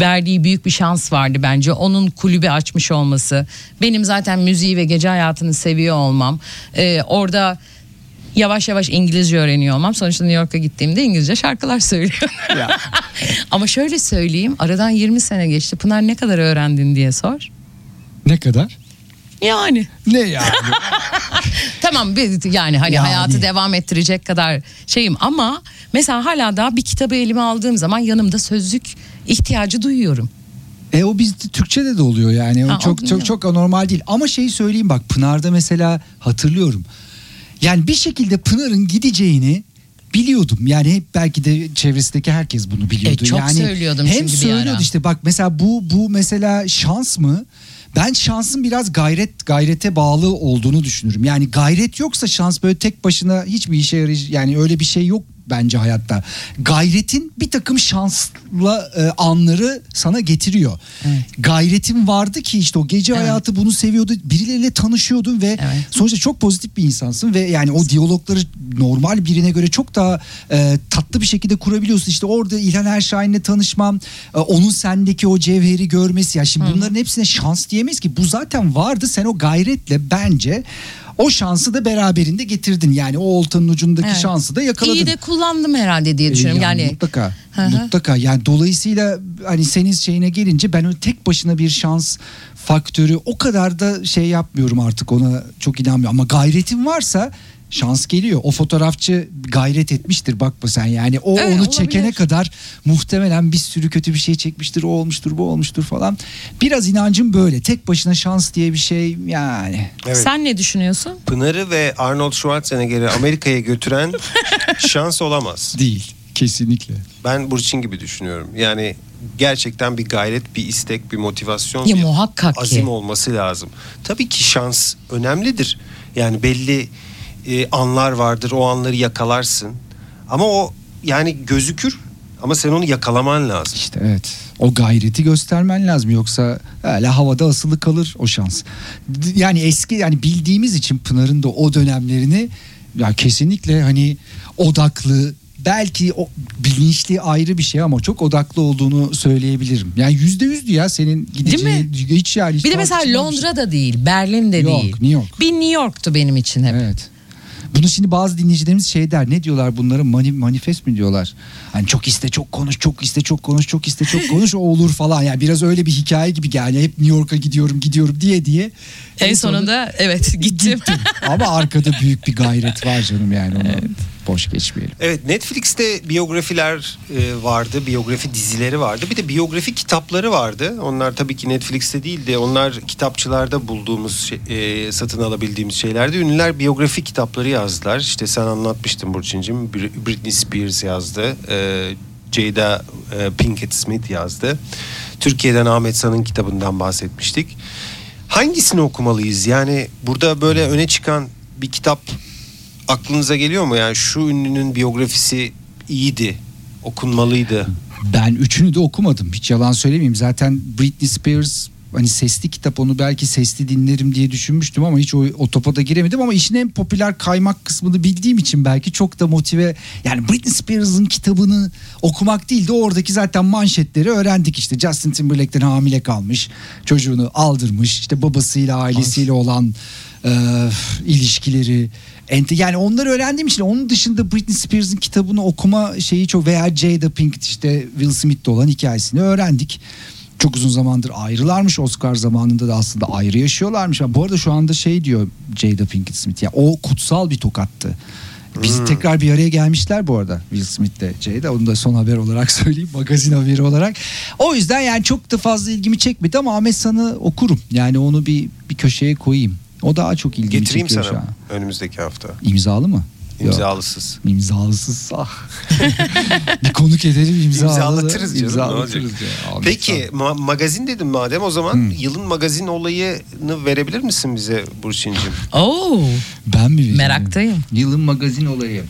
S3: verdiği büyük bir şans vardı bence. Onun kulübü açmış olması. Benim zaten müziği ve gece hayatını seviyor olmam. Ee, orada yavaş yavaş İngilizce öğreniyor olmam. Sonuçta New York'a gittiğimde İngilizce şarkılar söylüyorum. <laughs> Ama şöyle söyleyeyim aradan 20 sene geçti. Pınar ne kadar öğrendin diye sor.
S4: Ne kadar?
S3: Yani
S4: Ne yani? <laughs>
S3: tamam bir- yani hani
S4: Yani.
S3: hayatı devam ettirecek kadar şeyim ama mesela hala daha bir kitabı elime aldığım zaman yanımda sözlük ihtiyacı duyuyorum.
S4: E o bizde Türkçe'de de oluyor yani. O
S3: Ha,
S4: çok çok
S3: bilmiyorum.
S4: çok anormal değil. Ama şeyi söyleyeyim bak Pınar'da mesela hatırlıyorum. Yani bir şekilde Pınar'ın gideceğini biliyordum. Yani hep belki de çevresindeki herkes bunu biliyordu.
S3: E, çok
S4: yani
S3: söylüyordum
S4: hem
S3: çünkü bir
S4: söylüyordu
S3: ara.
S4: işte bak mesela bu bu mesela şans mı? Ben şansın biraz gayret gayrete bağlı olduğunu düşünürüm. Yani gayret yoksa şans böyle tek başına hiçbir işe yarayacak yani öyle bir şey yok bence hayatta. Gayretin bir takım şansla e, anları sana getiriyor.
S3: Evet.
S4: Gayretin vardı ki işte o gece
S3: Evet.
S4: hayatı bunu seviyordu. Birileriyle tanışıyordun ve
S3: Evet.
S4: sonuçta çok pozitif bir insansın ve yani o diyalogları normal birine göre çok daha e, tatlı bir şekilde kurabiliyorsun. İşte orada İlhan Erşahin'le tanışmam, e, onun sendeki o cevheri görmesi. Ya şimdi bunların hepsine şans diyemeyiz ki. Bu zaten vardı. Sen o gayretle bence o şansı da beraberinde getirdin. Yani o oltanın ucundaki
S3: Evet.
S4: şansı da yakaladın.
S3: İyi de kullandım herhalde diye düşünüyorum.
S4: Ee,
S3: Yani,
S4: mutlaka
S3: Hı hı.
S4: mutlaka yani dolayısıyla hani senin şeyine gelince ben öyle tek başına bir şans faktörü o kadar da şey yapmıyorum artık ona çok inanmıyorum ama gayretin varsa şans geliyor. O fotoğrafçı gayret etmiştir bakma sen yani. O
S3: Evet,
S4: onu
S3: olabilir.
S4: çekene kadar muhtemelen bir sürü kötü bir şey çekmiştir. O olmuştur, bu olmuştur falan. Biraz inancım böyle. Tek başına şans diye bir şey yani.
S2: Evet.
S3: Sen ne düşünüyorsun?
S2: Pınar'ı ve Arnold Schwarzenegger'i Amerika'ya götüren <laughs> şans olamaz.
S4: Değil. Kesinlikle.
S2: Ben Burçin gibi düşünüyorum. Yani gerçekten bir gayret, bir istek, bir motivasyon,
S3: Ya
S2: bir
S3: muhakkak ki.
S2: azim olması lazım. Tabii ki şans önemlidir. Yani belli e, anlar vardır. O anları yakalarsın. Ama o yani gözükür ama sen onu yakalaman lazım.
S4: İşte evet. O gayreti göstermen lazım yoksa öyle havada asılı kalır o şans. Yani eski yani bildiğimiz için Pınar'ın da o dönemlerini ya kesinlikle hani odaklı belki o bilinçli ayrı bir şey ama çok odaklı olduğunu söyleyebilirim. Yani yüzde yüzdü ya senin gideceğin hiç yani hiç
S3: Bir de mesela. Londra'da değil, Berlin'de
S4: Yok,
S3: değil.
S4: New York.
S3: Bir New York'tu benim için hep.
S4: Evet. Bunu şimdi bazı dinleyicilerimiz şey der. Ne diyorlar bunlara? Mani, manifest mi diyorlar? Hani çok iste çok konuş, çok iste çok konuş, çok iste çok <laughs> konuş o olur falan. Yani biraz öyle bir hikaye gibi yani hep New York'a gidiyorum, gidiyorum diye diye.
S3: En sonunda evet gittim.
S4: Ama arkada büyük bir gayret var canım yani <laughs> onu boş geçmeyelim.
S2: Evet Netflix'te biyografiler e, vardı, biyografi dizileri vardı. Bir de biyografi kitapları vardı. Onlar tabii ki Netflix'te değildi. Onlar kitapçılarda bulduğumuz, şey- e, satın alabildiğimiz şeylerdi. Ünlüler biyografi kitapları yazdılar. İşte sen anlatmıştın Burçin'cim. Br- Britney Spears yazdı. E, Jada Pinkett Smith yazdı. Türkiye'den Ahmet San'ın kitabından bahsetmiştik. Hangisini okumalıyız? Yani burada böyle öne çıkan bir kitap aklınıza geliyor mu? Yani şu ünlünün biyografisi iyiydi, okunmalıydı.
S4: Ben üçünü de okumadım. Hiç yalan söylemeyeyim. Zaten Britney Spears hani sesli kitap onu belki sesli dinlerim diye düşünmüştüm ama hiç o, o topa da giremedim ama işin en popüler kaymak kısmını bildiğim için belki çok da motive yani Britney Spears'ın kitabını okumak değil de oradaki zaten manşetleri öğrendik işte Justin Timberlake'ten hamile kalmış çocuğunu aldırmış işte babasıyla ailesiyle olan e, ilişkileri ente yani onları öğrendiğim için onun dışında Britney Spears'ın kitabını okuma şeyi çok veya Jada Pinkett işte Will Smith'te olan hikayesini öğrendik. Çok uzun zamandır ayrılarmış Oscar zamanında da aslında ayrı yaşıyorlarmış. Bu arada şu anda şey diyor Jada Pinkett Smith ya o kutsal bir tokattı. Biz tekrar bir araya gelmişler bu arada Will Smith'le Jada. Onu da son haber olarak <laughs> söyleyeyim. Magazin haberi olarak. O yüzden yani çok da fazla ilgimi çekmedi ama Ahmet San'ı okurum. Yani onu bir bir köşeye koyayım. O daha çok ilgimi
S2: Getireyim
S4: çekiyor
S2: sana
S4: şu an.
S2: önümüzdeki hafta.
S4: İmzalı mı? Yok.
S2: İmzalısız.
S4: İmzalısız ah. <laughs> bir konuk edelim imzalı.
S2: İmzalatırız canım.
S4: İmzalatırız ya. Ahmet
S2: Peki ma- magazin dedim madem o zaman yılın magazin olayını verebilir misin bize Burçin'cim?
S3: Oo,
S4: ben mi? vereyim?
S3: meraktayım.
S4: Yılın magazin olayı.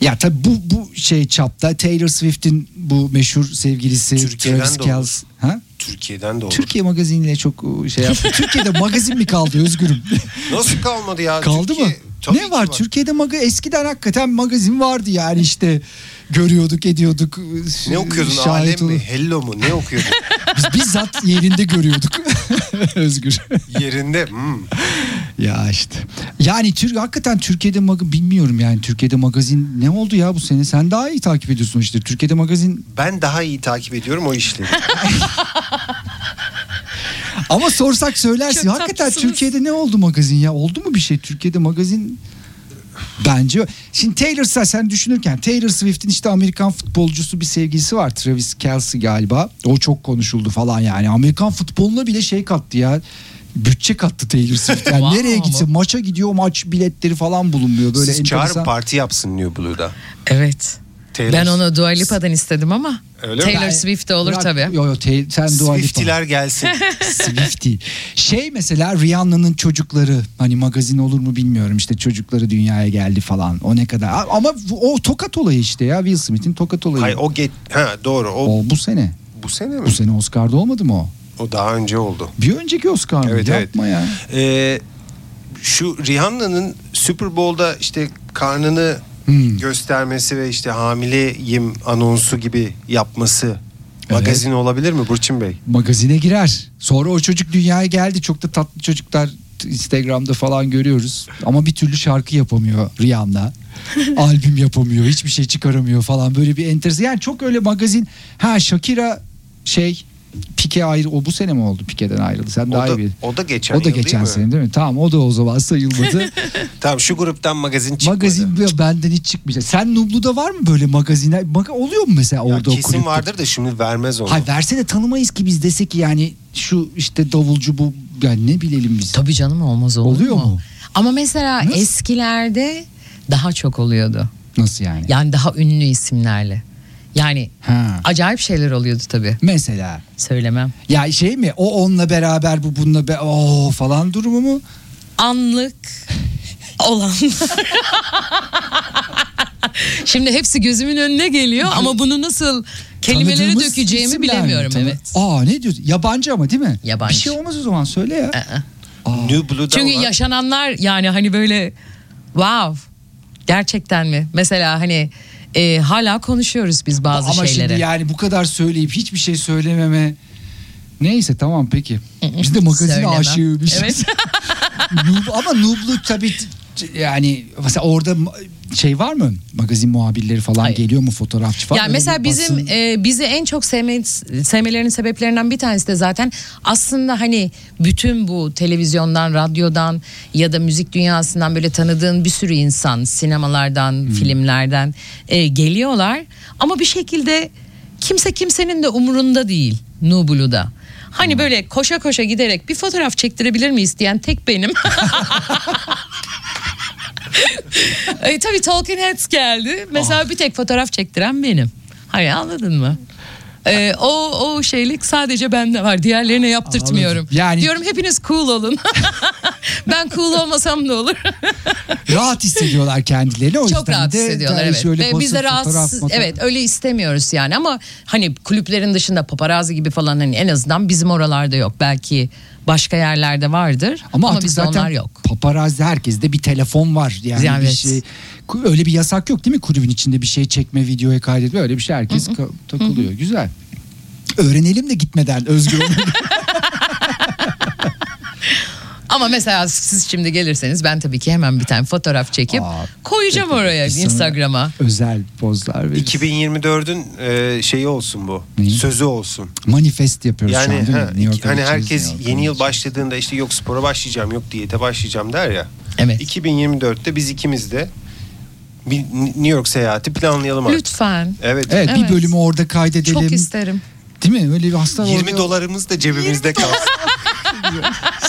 S4: Ya tabii bu bu şey çapta Taylor Swift'in bu meşhur sevgilisi
S2: Türkiye'den
S4: Travis. Kelce. Ha?
S2: Türkiye'den de olur.
S4: Türkiye magaziniyle çok şey yaptı. <laughs> Türkiye'de magazin mi kaldı Özgürüm? <laughs>
S2: Nasıl kalmadı ya?
S4: Kaldı
S2: Türkiye-
S4: mı?
S2: Tabii
S4: ne
S2: ki
S4: var? Türkiye'de maga eskiden hakikaten magazin vardı yani işte görüyorduk ediyorduk.
S2: Ne okuyordun? Alem mi? Hello mu? Ne okuyordun?
S4: Biz bizzat yerinde görüyorduk. <laughs> Özgür.
S2: Yerinde. Hmm.
S4: Ya işte. Yani Türk hakikaten Türkiye'de mag bilmiyorum yani Türkiye'de magazin ne oldu ya bu sene? Sen daha iyi takip ediyorsun işte. Türkiye'de magazin
S2: Ben daha iyi takip ediyorum o işleri. <laughs>
S4: ama sorsak söylersin.
S3: Çok
S4: hakikaten
S3: tatlısınız.
S4: Türkiye'de ne oldu magazin ya? Oldu mu bir şey? Türkiye'de magazin Bence şimdi Taylor Swift sen düşünürken Taylor Swift'in işte Amerikan futbolcusu bir sevgilisi var Travis Kelce galiba. O çok konuşuldu falan yani. Amerikan futboluna bile şey kattı ya. Bütçe kattı Taylor Swift. Yani <laughs>
S3: Wow.
S4: nereye gitse maça gidiyor maç biletleri falan bulunmuyor. Böyle
S2: Siz çağırın
S4: enteresan.
S2: parti yapsın New Blue'da.
S3: Evet.
S2: Taylor-
S3: Ben onu Dua Lipa'dan istedim ama
S2: Öyle mi?
S3: Taylor
S4: Ben-
S3: Swift de olur
S4: Bırak-
S3: tabii.
S4: Yo yo Tay- sen Dua Lipa.
S2: Swiftiler gelsin. <laughs>
S4: Swifty. Şey mesela Rihanna'nın çocukları hani magazin olur mu bilmiyorum işte çocukları dünyaya geldi falan o ne kadar ama o tokat olayı işte ya Will Smith'in tokat olayı.
S2: Hayır o get ha doğru o,
S4: o bu sene.
S2: bu sene mi?
S4: Bu sene Oscar'da olmadı mı o?
S2: O daha önce oldu.
S4: Bir önceki Oscar mı?
S2: Evet, evet.
S4: Yapma ya.
S2: Ee, şu Rihanna'nın Super Bowl'da işte karnını
S4: Hmm.
S2: göstermesi ve işte hamileyim anonsu gibi yapması magazin olabilir mi Burçin Bey?
S4: Magazine girer. Sonra o çocuk dünyaya geldi. Çok da tatlı çocuklar Instagram'da falan görüyoruz. Ama bir türlü şarkı yapamıyor Rihanna. <laughs> Albüm yapamıyor. Hiçbir şey çıkaramıyor falan. Böyle bir enteresan. Yani çok öyle magazin. Ha Shakira şey Pike ayrı o bu sene mi oldu Pike'den ayrıldı? Sen
S2: O
S4: daha
S2: da,
S4: iyi bil.
S2: o da geçen
S4: O da
S2: yıl
S4: geçen
S2: değil mi?
S4: sene değil mi? Tamam o da o zaman sayılmadı. <laughs> <laughs>
S2: Tamam şu gruptan magazin çıkmadı.
S4: Magazin benden hiç çıkmayacak. Sen Nublu'da var mı böyle magazinler? Maga, oluyor mu mesela
S2: Ya
S4: orada o
S2: kesin vardır da şimdi vermez onu.
S4: Hayır verse de tanımayız ki biz desek ki yani şu işte davulcu bu yani ne bilelim biz.
S3: Tabii canım olmaz olur
S4: Oluyor mu?
S3: Ama mesela
S4: Nasıl?
S3: eskilerde daha çok oluyordu.
S4: Nasıl yani?
S3: Yani daha ünlü isimlerle. Yani
S4: Ha.
S3: acayip şeyler oluyordu tabii.
S4: Mesela
S3: Söylemem.
S4: ya şey mi o onunla beraber bu bununla be o falan durumu mu?
S3: Anlık olan. Şimdi hepsi gözümün önüne geliyor ama bunu nasıl kelimeleri
S4: Tanıdığımız
S3: dökeceğimi
S4: mi?
S3: bilemiyorum
S4: Tanı-
S3: evet.
S4: Aa ne diyorsun? Yabancı ama değil mi?
S3: Yabancı.
S4: Bir şey olmaz o zaman söyle ya.
S3: Aa. Çünkü
S2: var.
S3: yaşananlar yani hani böyle wow gerçekten mi? Mesela hani e, hala konuşuyoruz biz bazı
S4: ama
S3: şeyleri.
S4: şimdi yani bu kadar söyleyip hiçbir şey söylememe Neyse tamam peki. Biz de magazin
S3: Söylemem.
S4: aşığıymışız.
S3: Evet. <laughs>
S4: Noob, ama noobluk tabii yani mesela orada şey var mı? Magazin muhabirleri falan
S3: Hayır.
S4: geliyor mu fotoğrafçı falan?
S3: Yani mesela bizim
S4: basın-
S3: e, bizi en çok sevme, sevmelerinin sebeplerinden bir tanesi de zaten aslında hani bütün bu televizyondan, radyodan ya da müzik dünyasından böyle tanıdığın bir sürü insan sinemalardan,
S4: Hmm.
S3: filmlerden e, geliyorlar ama bir şekilde kimse kimsenin de umurunda değil Nubulu'da. Hani
S4: Hmm.
S3: böyle koşa koşa giderek bir fotoğraf çektirebilir miyiz diyen tek benim. <laughs> <laughs> e, tabii Talking Heads geldi. Mesela bir tek fotoğraf çektiren benim. Hani anladın mı? E, o o şeylik sadece bende var. Diğerlerine yaptırtmıyorum.
S4: Anladım. Yani-
S3: Diyorum hepiniz cool olun. <laughs> ben cool olmasam da olur. <laughs>
S4: rahat hissediyorlar kendilerini. O
S3: Çok
S4: yüzden
S3: rahat
S4: de
S3: hissediyorlar evet.
S4: şöyle
S3: Ve biz de rahatsız
S4: fotoğraf-
S3: evet öyle istemiyoruz yani ama hani kulüplerin dışında paparazzi gibi falan hani en azından bizim oralarda yok. Belki başka yerlerde vardır
S4: Ama,
S3: ama, bizde onlar yok.
S4: paparazzi herkeste bir telefon var. Yani bir
S3: Evet.
S4: şey öyle bir yasak yok değil mi kulübün içinde bir şey çekme, videoya kaydetme öyle bir şey herkes ka- takılıyor. Güzel. Öğrenelim de gitmeden Özgür. <laughs>
S3: Ama mesela siz şimdi gelirseniz ben tabii ki hemen bir tane fotoğraf çekip
S4: Aa,
S3: koyacağım oraya
S4: Biz sana
S3: Instagram'a.
S4: Özel pozlar veririz.
S2: 2024'ün e, şeyi olsun bu.
S4: Neyi?
S2: Sözü olsun.
S4: Manifest yapıyoruz şu
S2: Yani
S4: an değil mi?
S2: ha,
S4: New York'a
S2: hani
S4: gideceğiz,
S2: herkes
S4: New York'a
S2: yeni yıl
S4: gideceğiz.
S2: başladığında işte yok spora başlayacağım, yok diyete başlayacağım der ya.
S3: Evet.
S2: 2024'te biz ikimiz de bir New York seyahati planlayalım artık.
S3: Lütfen.
S2: Evet.
S4: Evet,
S3: Evet.
S4: bir bölümü orada kaydedelim.
S3: Çok isterim.
S4: Değil mi? Öyle bir hasta
S2: 20
S4: orada-
S2: dolarımız da cebimizde kalsın.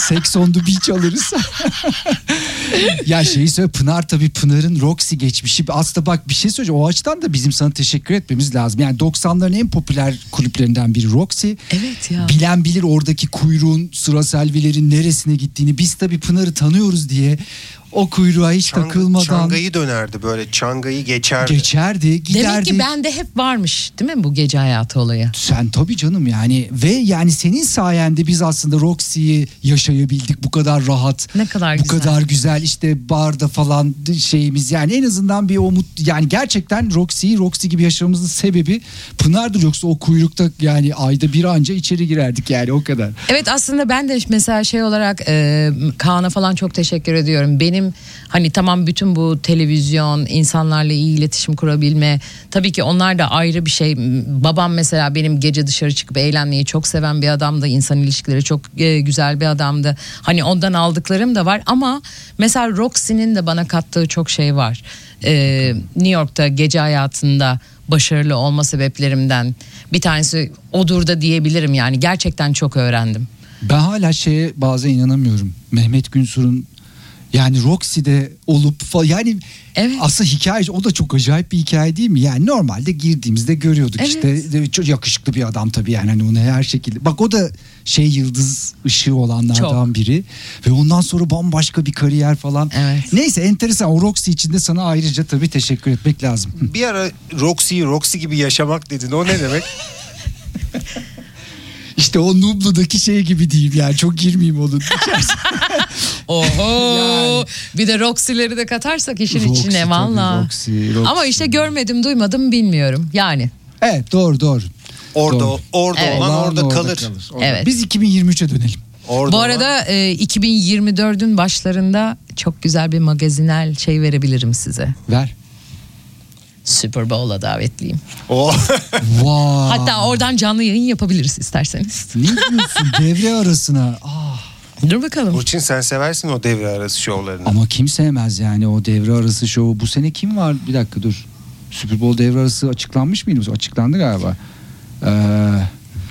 S2: <laughs>
S4: Sex on the beach alırız. <laughs> ya şeyi söyle Pınar tabii Pınar'ın Roxy geçmişi. Aslında bak bir şey söyleyeceğim. O açıdan da bizim sana teşekkür etmemiz lazım. Yani 90'ların en popüler kulüplerinden biri Roxy.
S3: Evet ya.
S4: Bilen bilir oradaki kuyruğun sıra selvilerin neresine gittiğini. Biz tabii Pınar'ı tanıyoruz diye o kuyruğa hiç
S2: Çang-
S4: takılmadan
S2: Çangayı dönerdi böyle. Çangayı geçerdi.
S4: geçerdi, giderdi.
S3: Demek ki bende hep varmış değil mi bu gece hayatı olayı?
S4: Sen tabii canım yani ve yani senin sayende biz aslında Roxy'yi yaşayabildik bu kadar rahat.
S3: Ne kadar
S4: bu
S3: güzel.
S4: kadar güzel işte barda falan şeyimiz yani en azından bir umut yani gerçekten Roxy'yi Roxy gibi yaşamamızın sebebi Pınar'dır yoksa o kuyrukta yani ayda bir anca içeri girerdik yani o kadar.
S3: Evet aslında ben de mesela şey olarak e, Kaan'a falan çok teşekkür ediyorum. Benim hani tamam bütün bu televizyon, insanlarla iyi iletişim kurabilme tabii ki onlar da ayrı bir şey. Babam mesela benim gece dışarı çıkıp eğlenmeyi çok seven bir adamdı. İnsan ilişkileri çok e, güzel bir adamdı. Hani ondan aldıklarım da var ama mesela Roxy'nin de bana kattığı çok şey var. E, New York'ta gece hayatında başarılı olma sebeplerimden bir tanesi odur da diyebilirim yani gerçekten çok öğrendim.
S4: Ben hala şeye bazen inanamıyorum. Mehmet Günsur'un yani Roxy'de olup fa- yani
S3: Evet.
S4: aslında hikaye o da çok acayip bir hikaye değil mi? Yani normalde girdiğimizde görüyorduk
S3: Evet.
S4: işte çok yakışıklı bir adam tabii yani hani onu her şekilde. Bak o da şey yıldız ışığı olanlardan
S3: Çok.
S4: biri ve ondan sonra bambaşka bir kariyer falan.
S3: Evet.
S4: Neyse enteresan o Roxy için de sana ayrıca tabii teşekkür etmek lazım.
S2: Bir ara Roxy'yi Roxy gibi yaşamak dedin. O ne demek? <laughs> <laughs>
S4: İşte o Nublu'daki şey gibi diyeyim yani çok girmeyeyim onun <laughs>
S3: Oho. Bir de Roxy'leri de katarsak işin
S4: Roxy
S3: içine
S4: tabii,
S3: valla.
S4: Roxy, Roxy.
S3: Ama işte görmedim duymadım bilmiyorum yani.
S4: Evet doğru doğru.
S2: Orada
S4: Doğru.
S2: orada
S3: Evet.
S2: olan
S4: Olan
S2: orada, kalır.
S4: Orada.
S3: Evet.
S4: Biz 2023'e dönelim.
S2: Orada
S3: Bu arada e, 2024'ün başlarında çok güzel bir magazinel şey verebilirim size.
S4: Ver.
S3: Super Bowl'a davetliyim. <laughs>
S2: O
S4: Vay.
S3: Hatta oradan canlı yayın yapabiliriz isterseniz.
S4: Ne diyorsun devre arasına? Ah. <laughs>
S3: Dur bakalım.
S2: Burçin sen seversin o devre arası şovlarını.
S4: Ama kim sevmez yani o devre arası şovu. Bu sene kim var? Bir dakika dur. Super Bowl devre arası açıklanmış mıydı? Açıklandı galiba. Ee,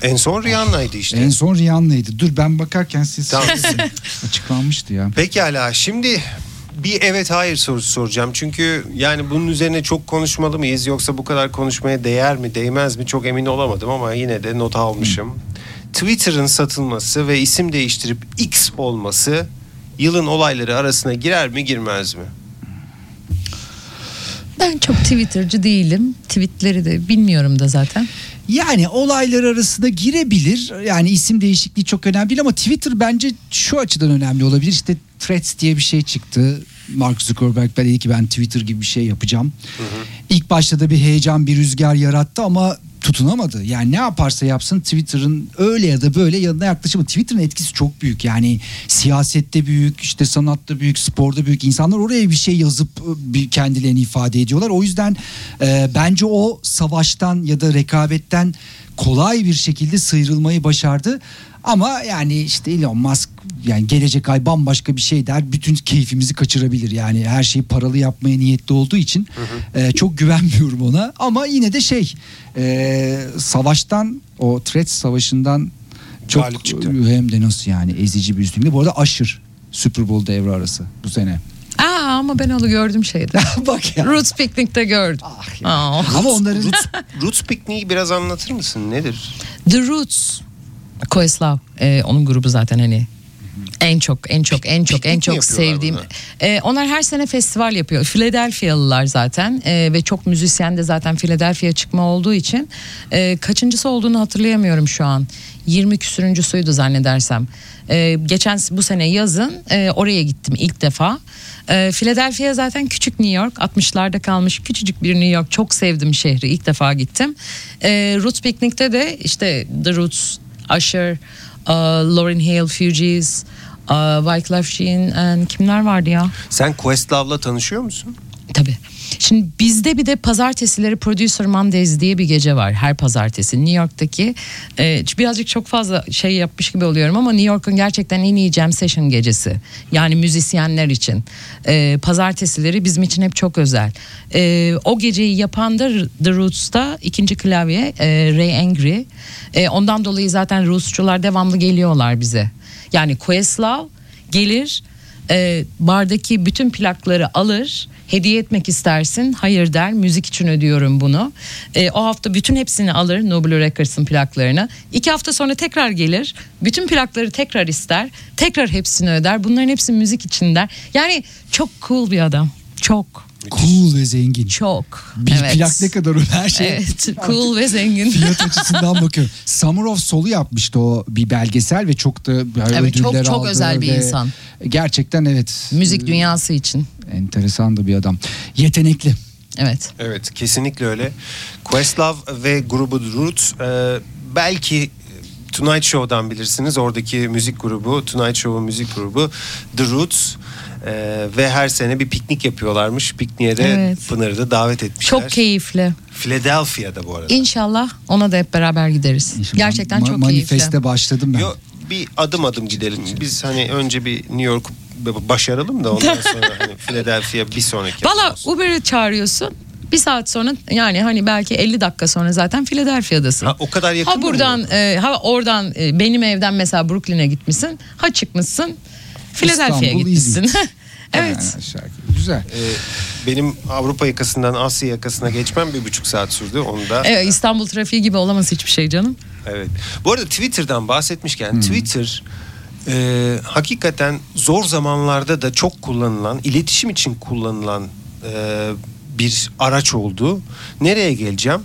S2: En son Rihanna'ydı işte.
S4: en son Rihanna'ydı. Dur ben bakarken siz
S2: Tamam.
S4: açıklanmıştı ya.
S2: Pekala şimdi bir evet hayır sorusu soracağım. Çünkü yani bunun üzerine çok konuşmalı mıyız yoksa bu kadar konuşmaya değer mi değmez mi çok emin olamadım ama yine de not almışım. Twitter'ın satılması ve isim değiştirip X olması yılın olayları arasına girer mi girmez mi?
S3: Ben çok Twitter'cı değilim. Tweetleri de bilmiyorum da zaten.
S4: Yani olaylar arasında girebilir. Yani isim değişikliği çok önemli değil ama Twitter bence şu açıdan önemli olabilir. İşte Threads diye bir şey çıktı. Mark Zuckerberg ben dedi ki ben Twitter gibi bir şey yapacağım. İlk başta da bir heyecan, bir rüzgar yarattı ama tutunamadı. Yani ne yaparsa yapsın Twitter'ın öyle ya da böyle yanına yaklaşımı. Twitter'ın etkisi çok büyük. Yani siyasette büyük, işte sanatta büyük, sporda büyük. İnsanlar oraya bir şey yazıp e, kendilerini ifade ediyorlar. O yüzden e, bence o savaştan ya da rekabetten kolay bir şekilde sıyrılmayı başardı. Ama yani işte Elon Musk yani gelecek ay bambaşka bir şey der. Bütün keyfimizi kaçırabilir. Yani her şeyi paralı yapmaya niyetli olduğu için e, çok güvenmiyorum ona. Ama yine de şey e, savaştan o Threads savaşından çok
S2: Galip çıktı.
S4: hem de nasıl yani ezici bir üstünlüğü. Bu arada aşır Super Bowl devre arası bu sene.
S3: Aa ama ben onu gördüm şeyde. <laughs>
S4: Bak ya.
S3: Roots Picnic'te gördüm.
S4: Ah ya.
S3: Aa.
S4: Ama onların
S2: Roots, Roots Picnic'i biraz anlatır mısın? Nedir?
S3: The Roots. Questlove. Ee, onun grubu zaten hani en çok en çok en çok en çok sevdiğim. Ee, onlar her sene festival yapıyor. Philadelphia'lılar zaten Ee, ve çok müzisyen de zaten Philadelphia çıkma olduğu için Ee, kaçıncısı olduğunu hatırlayamıyorum şu an. 20 küsürüncüsüydü zannedersem. Ee, geçen bu sene yazın e, oraya gittim ilk defa. Ee, Philadelphia zaten küçük New York 60'larda kalmış küçücük bir New York çok sevdim şehri ilk defa gittim. Ee, Roots Picnic'te de işte The Roots, Usher, uh, Lauryn Hill, Fugees, uh, Wyclef Jean and kimler vardı ya?
S2: Sen Questlove'la tanışıyor musun?
S3: Tabii. Şimdi bizde bir de pazartesileri Producer Mondays diye bir gece var her pazartesi. New York'taki e, birazcık çok fazla şey yapmış gibi oluyorum ama New York'un gerçekten en iyi jam session gecesi. Yani müzisyenler için. E, pazartesileri bizim için hep çok özel. E, o geceyi yapan da The Roots'ta ikinci klavye e, Ray Angry. E, ondan dolayı zaten Roots'çular devamlı geliyorlar bize. Yani Questlove gelir e, bardaki bütün plakları alır hediye etmek istersin. Hayır der müzik için ödüyorum bunu. E, o hafta bütün hepsini alır Noble Records'ın plaklarını iki hafta sonra tekrar gelir bütün plakları tekrar ister tekrar hepsini öder. Bunların hepsi müzik için der. Yani çok cool bir adam çok
S4: cool ve zengin.
S3: çok
S4: Bir
S3: evet.
S4: plak ne kadar o her şey.
S3: evet cool ve zengin
S4: Fiyat açısından <laughs> bakıyorum. Summer of Soul'u yapmıştı o bir belgesel ve çok da
S3: Evet, çok-
S4: ödüller
S3: çok
S4: aldı
S3: özel bir insan.
S4: Gerçekten evet.
S3: müzik dünyası için
S4: Enteresan da bir adam. Yetenekli.
S3: evet
S2: Evet kesinlikle öyle. Questlove ve grubu Roots e, belki Tonight Show'dan bilirsiniz. Oradaki müzik grubu, Tonight Show'un müzik grubu The Roots. E, ve her sene bir piknik yapıyorlarmış. Pikniğe de
S3: Evet.
S2: Pınar'ı da davet etmişler.
S3: çok keyifli
S2: Philadelphia'da bu arada.
S3: İnşallah ona da hep beraber gideriz.
S4: Şimdi
S3: Gerçekten
S4: ma-
S3: çok
S4: Manifeste
S3: keyifli.
S4: başladım ben.
S2: Yo, bir adım adım gidelim. Biz hani önce bir New York başaralım da ondan <laughs> sonra hani Philadelphia bir sonraki.
S3: Valla. Uber'i çağırıyorsun. Bir saat sonra yani hani belki 50 dakika sonra zaten Philadelphia'dasın.
S2: Ha, o kadar yakın
S3: Ha buradan e, ha oradan e, benim evden mesela Brooklyn'e gitmişsin. Ha çıkmışsın Philadelphia'ya
S4: İstanbul,
S3: gitmişsin. <laughs> Evet.
S4: Yani. Güzel.
S2: Ee, benim Avrupa yakasından Asya yakasına geçmem bir buçuk saat sürdü. Onu da
S3: Evet, İstanbul trafiği gibi olamaz hiçbir şey canım.
S2: Evet. Bu arada Twitter'dan bahsetmişken Twitter e, hakikaten zor zamanlarda da çok kullanılan, iletişim için kullanılan e, bir araç oldu. Nereye geleceğim?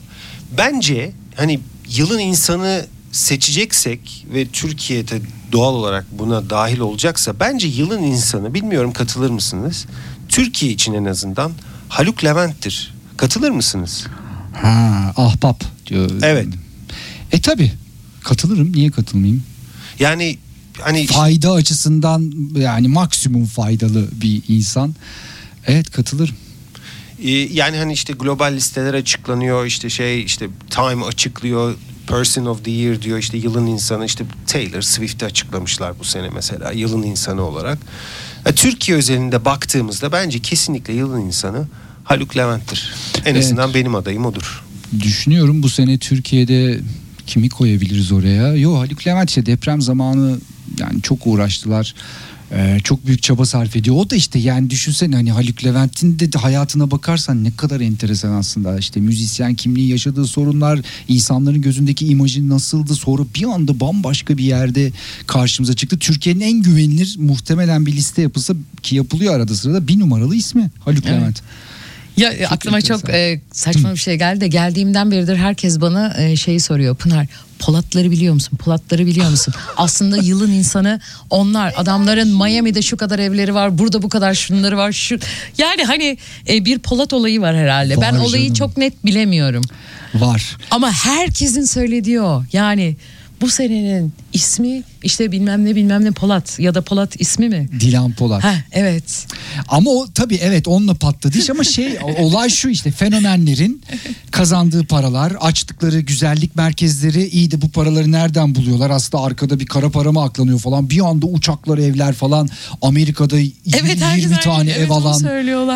S2: Bence hani yılın insanı seçeceksek ve Türkiye'de doğal olarak buna dahil olacaksa bence yılın insanı bilmiyorum katılır mısınız? Türkiye için en azından Haluk Levent'tir. Katılır mısınız?
S4: Ha, ahbap diyor.
S2: Evet.
S4: E tabi katılırım. Niye katılmayayım?
S2: Yani hani
S4: Fayda açısından yani maksimum faydalı bir insan. Evet katılırım.
S2: Ee, yani hani işte global listeler açıklanıyor işte şey işte Time açıklıyor Person of the Year diyor işte yılın insanı işte Taylor Swift'i açıklamışlar bu sene mesela yılın insanı olarak. Ya, Türkiye özelinde baktığımızda bence kesinlikle yılın insanı Haluk Levent'tir. En
S4: Evet.
S2: azından benim adayım odur.
S4: Düşünüyorum bu sene Türkiye'de kimi koyabiliriz oraya? Yo Haluk Levent işte deprem zamanı yani çok uğraştılar. Ee, çok büyük çaba sarf ediyor. O da işte yani düşünsene hani Haluk Levent'in de hayatına bakarsan ne kadar enteresan aslında. İşte müzisyen kimliği yaşadığı sorunlar, insanların gözündeki imajı nasıldı sonra bir anda bambaşka bir yerde karşımıza çıktı. Türkiye'nin en güvenilir muhtemelen bir liste yapılsa ki yapılıyor arada sırada bir numaralı ismi Haluk
S3: Evet.
S4: Levent.
S3: Ya aklıma
S4: enteresan.
S3: çok e, saçma bir şey geldi de geldiğimden beridir herkes bana e, şeyi soruyor. Pınar Polatları biliyor musun? Polatları biliyor musun? <laughs> Aslında yılın insanı onlar. Adamların Miami'de şu kadar evleri var, burada bu kadar şunları var. Şu yani hani e, bir Polat olayı var herhalde. ben
S4: Var
S3: olayı
S4: canım.
S3: çok net bilemiyorum.
S4: Var.
S3: Ama herkesin söylediği o. Yani bu senenin ismi işte bilmem ne bilmem ne Polat ya da Polat ismi mi?
S4: Dilan Polat.
S3: Ha evet.
S4: Ama o tabii evet onunla patladı iş ama şey <laughs> olay şu işte fenomenlerin kazandığı paralar, açtıkları güzellik merkezleri iyi de bu paraları nereden buluyorlar? Aslında arkada bir kara para mı aklanıyor falan. Bir anda uçaklar, evler falan Amerika'da 20,
S3: Evet, herkes
S4: 20 tane ev
S3: evet,
S4: alan.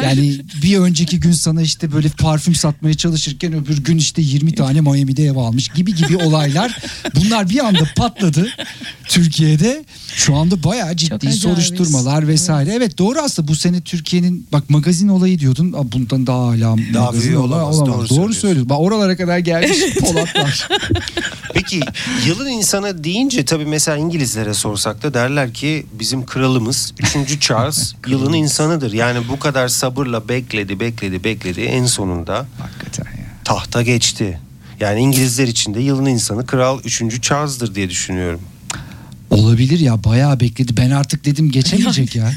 S4: Yani bir önceki gün sana işte böyle parfüm satmaya çalışırken öbür gün işte 20 tane Miami'de ev almış gibi gibi olaylar. Bunlar bir anda patladı Türkiye'de. Şu anda bayağı ciddi soruşturmalar vesaire. Evet. doğru aslında bu sene Türkiye'nin bak magazin olayı diyordun. Bundan daha hala magazin
S2: büyüğü
S4: olayı
S2: olamaz,
S4: olamaz.
S2: doğru
S4: Doğru,
S2: söylüyorsun.
S4: söylüyorsun. Bak oralara kadar gelmiş Polatlar. <laughs>
S2: Peki yılın insanı deyince tabii mesela İngilizlere sorsak da derler ki bizim kralımız 3. <laughs> Charles yılın insanıdır. Yani bu kadar sabırla bekledi bekledi bekledi en sonunda
S4: Hakikaten ya.
S2: tahta geçti. Yani İngilizler için de yılın insanı kral 3. Charles'dır diye düşünüyorum.
S4: Olabilir ya bayağı bekledi. Ben artık dedim geçemeyecek ya.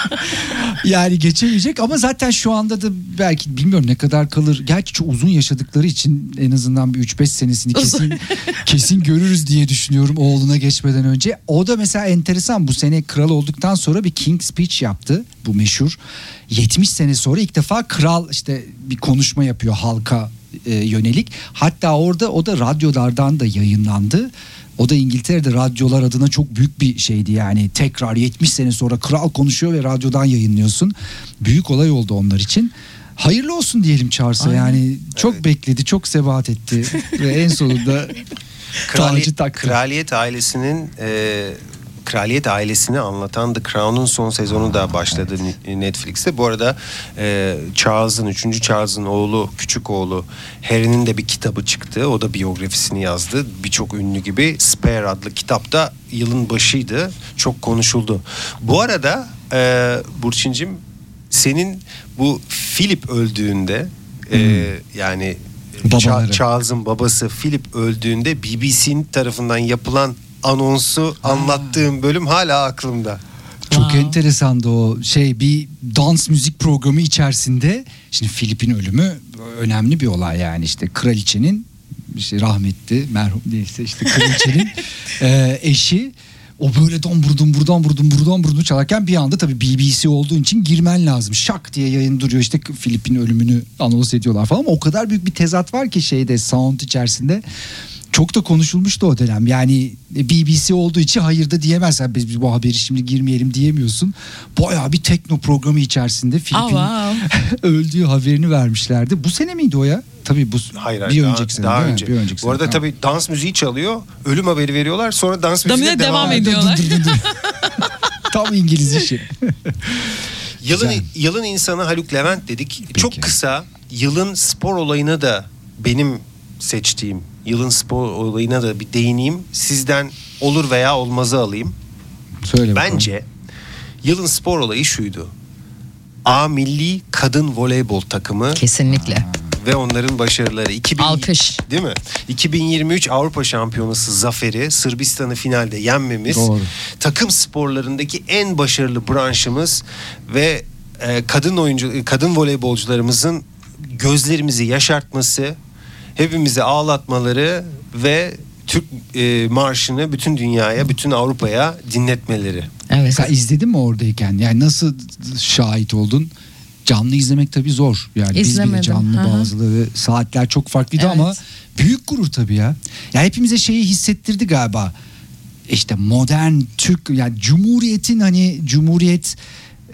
S4: <laughs> yani geçemeyecek ama zaten şu anda da belki bilmiyorum ne kadar kalır. Gerçi çok uzun yaşadıkları için en azından bir 3-5 senesini kesin kesin görürüz diye düşünüyorum oğluna geçmeden önce. O da mesela enteresan bu sene kral olduktan sonra bir King Speech yaptı. Bu meşhur. 70 sene sonra ilk defa kral işte bir konuşma yapıyor halka e, yönelik. Hatta orada o da radyolardan da yayınlandı. O da İngiltere'de radyolar adına çok büyük bir şeydi yani. Tekrar 70 sene sonra kral konuşuyor ve radyodan yayınlıyorsun. Büyük olay oldu onlar için. Hayırlı olsun diyelim Charles'a yani. Çok bekledi, çok sebat etti <laughs> ve en sonunda
S2: Krali-
S4: tacı taktı.
S2: kraliyet ailesinin e, kraliyet ailesini anlatan The Crown'un son sezonu da başladı Ni- Netflix'te. Bu arada e, Charles'ın 3. Charles'ın oğlu, küçük oğlu Harry'nin de bir kitabı çıktı. O da biyografisini yazdı. Birçok ünlü gibi Spare adlı kitapta yılın başıydı. Çok konuşuldu. Bu arada e, Burçin'cim senin bu Philip öldüğünde e, yani
S4: Babaları.
S2: Charles'ın babası Philip öldüğünde BBC'nin tarafından yapılan anonsu anlattığım bölüm hala aklımda.
S4: Çok
S3: Wow.
S4: enteresandı o şey bir dans müzik programı içerisinde şimdi Filip'in ölümü önemli bir olay yani işte kraliçenin işte rahmetli merhum neyse işte kraliçenin <laughs> e, eşi o böyle dombur dombur dumbur dombur dumbur çalarken bir anda tabii BBC olduğu için girmen lazım. Şak diye yayın duruyor işte Filip'in ölümünü anons ediyorlar falan ama o kadar büyük bir tezat var ki şeyde sound içerisinde. Çok da konuşulmuştu o dönem. Yani BBC olduğu için hayır da diyemezsen biz, biz bu haberi şimdi girmeyelim diyemiyorsun. Bayağı bir tekno programı içerisinde Filip'in
S3: Aa, <laughs>
S4: öldüğü haberini vermişlerdi. Bu sene miydi o ya? Tabii bu
S2: Hayır hayır
S4: bir
S2: daha,
S4: önceki sene.
S2: daha önce.
S4: Bir önceki
S2: Bu
S4: sene,
S2: arada
S4: tamam.
S2: tabii dans müziği çalıyor. Ölüm haberi veriyorlar. Sonra dans müziğine
S3: devam
S2: devam,
S3: ediyor.
S2: ediyor.
S3: ediyorlar.
S4: Dur, dur, dur, dur. <laughs> <laughs> Tam İngiliz işi.
S2: Yılın,
S4: Güzel.
S2: yılın insanı Haluk Levent dedik.
S4: Peki.
S2: Çok kısa yılın spor olayına da benim seçtiğim yılın spor olayına da bir değineyim. Sizden olur veya olmazı alayım.
S4: Söyle bakalım.
S2: Bence yılın spor olayı şuydu. A milli kadın voleybol takımı
S3: Kesinlikle.
S2: ve onların başarıları. 2000,
S3: Alkış.
S2: Değil mi? 2023 Avrupa Şampiyonası zaferi Sırbistan'ı finalde yenmemiz.
S4: Doğru.
S2: Takım sporlarındaki en başarılı branşımız ve e, kadın oyuncu kadın voleybolcularımızın gözlerimizi yaşartması, hepimizi ağlatmaları ve Türk e, marşını bütün dünyaya, bütün Avrupa'ya dinletmeleri.
S3: Evet.
S4: Sen izledin mi oradayken? Yani nasıl şahit oldun? Canlı izlemek tabii zor. Yani biz
S3: İzlemedim.
S4: bile canlı
S3: Hı hı.
S4: bazıları saatler çok farklıydı
S3: Evet.
S4: ama büyük gurur tabii ya. Ya hepimize şeyi hissettirdi galiba. İşte modern Türk yani Cumhuriyet'in hani Cumhuriyet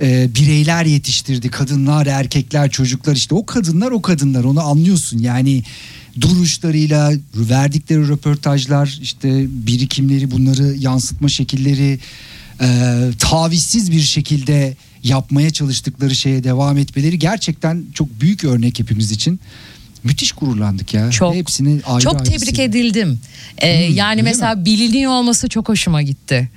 S4: e, bireyler yetiştirdi. Kadınlar, erkekler, çocuklar işte o kadınlar o kadınlar onu anlıyorsun. Yani duruşlarıyla verdikleri röportajlar işte birikimleri bunları yansıtma şekilleri e, tavizsiz bir şekilde yapmaya çalıştıkları şeye devam etmeleri gerçekten çok büyük örnek hepimiz için. Müthiş gururlandık ya.
S3: Çok.
S4: Hepsini ayrı
S3: Çok
S4: ayrı
S3: tebrik
S4: sevdim.
S3: edildim. Ee, yani
S4: öyle
S3: mesela biliniyor olması çok hoşuma gitti.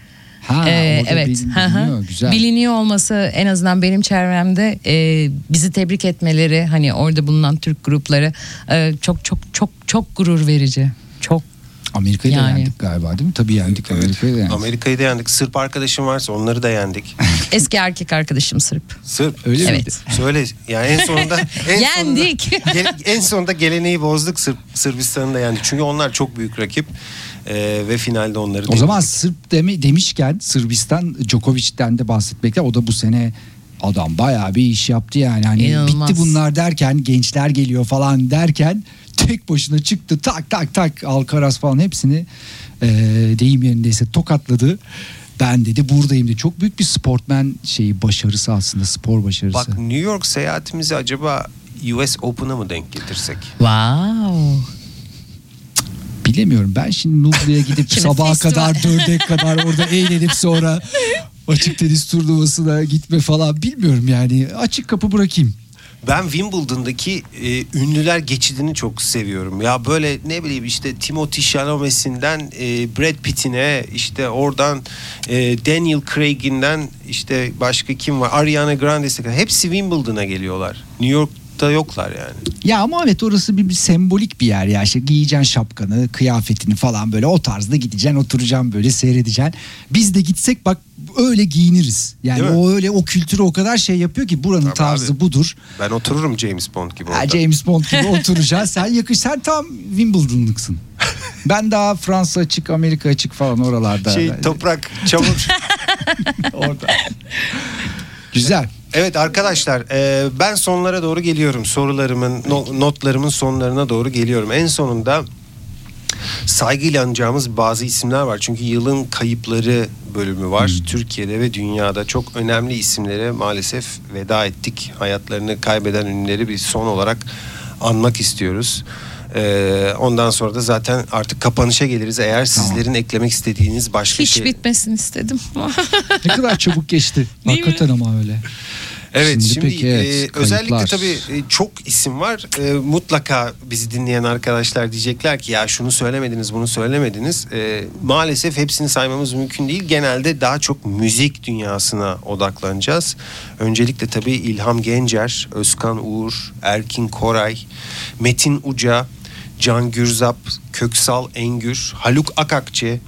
S4: Ha,
S3: Ee, evet.
S4: biliniyor, güzel.
S3: Biliniyor olması en azından benim çevremde e, bizi tebrik etmeleri hani orada bulunan Türk grupları e, çok çok çok çok gurur verici.
S4: Amerika'yı da
S3: Yani.
S4: yendik galiba değil mi? Tabii yendik Amerika'yı da yendik.
S2: Amerika'yı da yendik. Sırp arkadaşım varsa onları da yendik. <laughs>
S3: eski erkek arkadaşım Sırp.
S2: Sırp.
S4: Öyle
S3: Evet.
S4: miydi?
S2: Söyle yani en sonunda <laughs> en
S3: Yendik.
S2: Sonunda, en sonunda geleneği bozduk Sırp Sırbistan'ı da yendik. Çünkü onlar çok büyük rakip. Ee, ve finalde onları
S4: O zaman
S2: yendik.
S4: Sırp demi demişken Sırbistan Djokovic'ten de bahsetmekte o da bu sene adam bayağı bir iş yaptı yani. Hani
S3: İnanılmaz.
S4: bitti bunlar derken gençler geliyor falan derken tek başına çıktı tak tak tak Alcaraz falan hepsini e, deyim yerindeyse tokatladı. Ben dedi buradayım dedi. Çok büyük bir sportmen şeyi başarısı aslında spor başarısı.
S2: Bak New York seyahatimizi acaba US Open'a mı denk getirsek?
S3: Wow.
S4: Bilemiyorum ben şimdi Nublu'ya gidip <laughs> sabaha kadar dörde kadar orada <laughs> eğlenip sonra açık tenis turnuvasına gitme falan bilmiyorum yani açık kapı bırakayım.
S2: Ben Wimbledon'daki e, ünlüler geçidini çok seviyorum. Ya böyle ne bileyim işte Timothy Chalamet'inden e, Brad Pitt'ine işte oradan e, Daniel Craig'inden işte başka kim var? Ariana Grande'si kadar hepsi Wimbledon'a geliyorlar. New York'ta yoklar yani.
S4: Ya ama evet orası bir, bir sembolik bir yer ya işte giyeceksin şapkanı kıyafetini falan böyle o tarzda gideceksin oturacaksın böyle seyredeceksin. Biz de gitsek bak öyle giyiniriz. Yani
S2: Değil mi?
S4: o öyle o kültürü o kadar şey yapıyor ki buranın
S2: Tabii
S4: tarzı
S2: abi.
S4: budur.
S2: Ben otururum James Bond gibi
S4: Ha,
S2: orada.
S4: James Bond gibi <laughs> oturacaksın. Sen yakış sen tam Wimbledon'lıksın. Ben daha Fransa açık, Amerika açık falan oralarda.
S2: Şey toprak çamur. <laughs>
S4: Orada. Güzel.
S2: Evet arkadaşlar e, ben sonlara doğru geliyorum. Sorularımın, no- notlarımın sonlarına doğru geliyorum. En sonunda saygıyla anacağımız bazı isimler var. Çünkü yılın kayıpları bölümü var. Türkiye'de ve dünyada çok önemli isimlere maalesef veda ettik. Hayatlarını kaybeden ünlüleri bir son olarak anmak istiyoruz. E, ondan sonra da zaten artık kapanışa geliriz. Eğer sizlerin eklemek istediğiniz başka
S3: Hiç
S2: şey...
S3: bitmesin istedim. <laughs>
S4: Ne kadar çabuk geçti.
S3: Değil mi?
S4: Hakikaten ama öyle.
S2: Evet
S4: Şimdi
S2: şimdi,
S4: peki, evet,
S2: e, özellikle tabii e, çok isim var. E, mutlaka bizi dinleyen arkadaşlar diyecekler ki ya şunu söylemediniz bunu söylemediniz. E, maalesef hepsini saymamız mümkün değil. Genelde daha çok müzik dünyasına odaklanacağız. Öncelikle tabii İlham Gencer, Özkan Uğur, Erkin Koray, Metin Uca, Can Gürzap, Köksal Engür, Haluk Akakçe,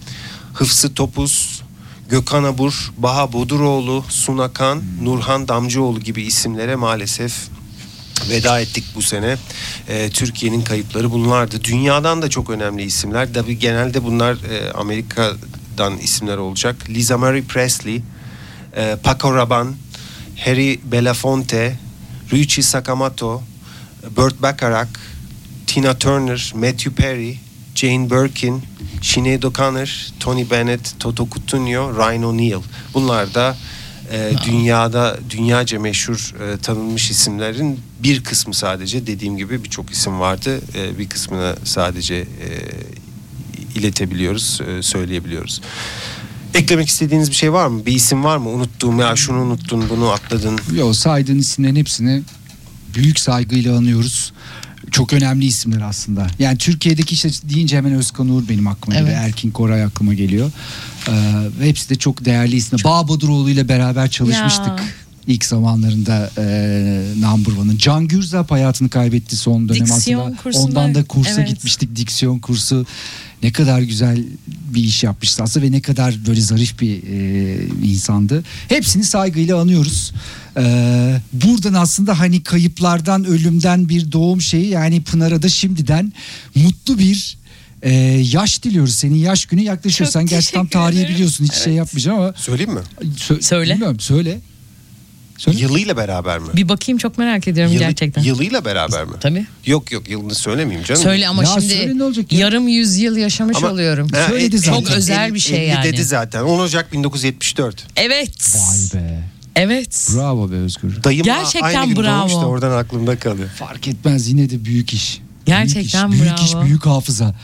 S2: Hıfsı Topuz, Gökhan Abur, Baha Boduroğlu, Sunakan, Nurhan Damcıoğlu gibi isimlere maalesef veda ettik bu sene. Ee, Türkiye'nin kayıpları bunlardı. Dünyadan da çok önemli isimler. Tabii genelde bunlar e, Amerika'dan isimler olacak. Lisa Marie Presley, e, Paco Rabanne, Harry Belafonte, Ryuichi Sakamoto, Burt Bacharach, Tina Turner, Matthew Perry, Jane Birkin, Sinead O'Connor, Tony Bennett, Toto Cutugno, Ryan O'Neal. Bunlar da e, dünyada dünyaca meşhur e, tanınmış isimlerin bir kısmı sadece dediğim gibi birçok isim vardı. E, bir kısmını sadece e, iletebiliyoruz, e, söyleyebiliyoruz. Eklemek istediğiniz bir şey var mı? Bir isim var mı? Unuttuğum ya şunu unuttun, bunu atladın.
S4: Yo saydığın isimlerin hepsini büyük saygıyla anıyoruz. Çok önemli isimler aslında. Yani Türkiye'deki işte deyince hemen Özkan Uğur benim aklıma geliyor.
S3: Evet.
S4: Erkin Koray aklıma geliyor. Ee, hepsi de çok değerli isimler. Bağ Baduroğlu ile beraber çalışmıştık.
S3: Ya.
S4: İlk zamanlarında e, Number One'ın. Can Gürzap hayatını kaybetti son dönem
S3: Diksiyon
S4: aslında.
S3: kursunda-
S4: Ondan da kursa
S3: evet.
S4: gitmiştik. Diksiyon kursu. Ne kadar güzel bir iş yapmıştı aslında ve ne kadar böyle zarif bir e, insandı. Hepsini saygıyla anıyoruz. Ee, buradan aslında hani kayıplardan, ölümden bir doğum şeyi yani Pınar'a da şimdiden mutlu bir e, yaş diliyoruz. Senin yaş günü yaklaşıyor.
S3: Çok
S4: Sen gerçi tam tarihi
S3: ederim.
S4: biliyorsun hiç şey
S3: Evet.
S4: yapmayacağım ama
S2: Söyleyeyim mi?
S4: Sö-
S3: Söyle.
S4: Bilmiyorum söyle. Söyle.
S2: Yılıyla beraber mi?
S3: Bir bakayım çok merak ediyorum
S2: Yılı-
S3: gerçekten.
S2: Yılıyla beraber mi?
S3: Tabii.
S2: Yok yok yılını söylemeyeyim canım.
S3: Söyle ama
S4: Ya
S3: şimdi
S4: ne olacak ya?
S3: yarım yüzyıl yaşamış
S2: Ama-
S3: oluyorum.
S2: Ha,
S4: Söyledi zaten.
S3: Çok özel bir şey
S2: 50
S3: yani.
S2: dedi zaten. 10 Ocak 1974.
S3: Evet.
S4: Vay be.
S3: Evet.
S4: Bravo be Özgür.
S2: Dayım
S3: Gerçekten
S2: aynı gün
S3: bravo.
S2: da oradan aklımda kalıyor.
S4: Fark etmez yine de büyük iş.
S3: Gerçekten
S4: büyük iş, büyük
S3: bravo.
S4: iş, büyük hafıza.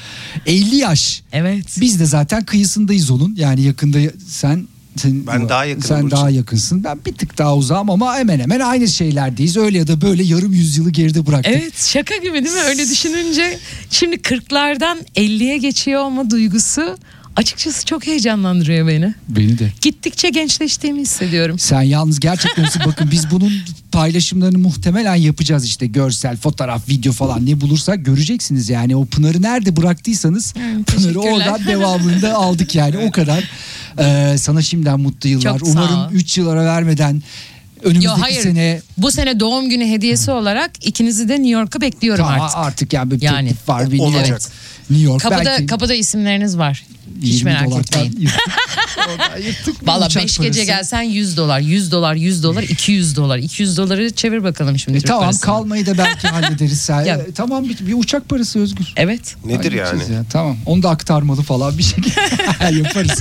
S4: 50 yaş.
S3: Evet.
S4: Biz de zaten kıyısındayız onun. Yani yakında sen
S2: Ben daha yakınım
S4: Sen
S2: Burcu.
S4: daha yakınsın. Ben bir tık daha uzağım ama hemen hemen aynı şeylerdeyiz. Öyle ya da böyle yarım yüzyılı geride bıraktık.
S3: Evet şaka gibi değil mi öyle düşününce şimdi 40'lardan 50'ye geçiyor olma duygusu açıkçası çok heyecanlandırıyor beni.
S4: Beni de.
S3: Gittikçe gençleştiğimi hissediyorum.
S4: Sen yalnız gerçekten bakın biz bunun paylaşımlarını muhtemelen yapacağız işte görsel, fotoğraf, video falan ne bulursak göreceksiniz yani o Pınar'ı nerede bıraktıysanız
S3: Evet,
S4: Pınar'ı oradan <laughs> devamında aldık yani o kadar. Ee, sana şimdiden mutlu yıllar.
S3: Çok.
S4: Umarım 3 yıl ara vermeden önümüzdeki
S3: Yo, hayır.
S4: sene
S3: Bu sene doğum günü hediyesi olarak ikinizi de New York'a bekliyorum
S4: Tamam,
S3: artık.
S4: artık. yani bir
S3: Yani.
S4: teklif var bir
S2: Olacak.
S4: evet. New York
S3: Kapıda
S4: belki
S3: kapıda isimleriniz var. Hiç
S4: 20
S3: merak etmeyin. <laughs> Valla
S4: Uçak
S3: 5 gece
S4: parası.
S3: gelsen 100 dolar, 100 dolar, 100 dolar, 200 dolar. 200 doları çevir bakalım şimdi.
S4: E,
S3: Türk
S4: tamam
S3: parasına.
S4: kalmayı da belki <laughs> hallederiz. Sen.
S3: Ya.
S4: E, tamam bir, bir uçak parası Özgür.
S3: Evet.
S2: Nedir
S4: Halledeceğiz
S2: yani?
S4: ya. Tamam onu da aktarmalı falan bir şekilde <laughs> yaparız.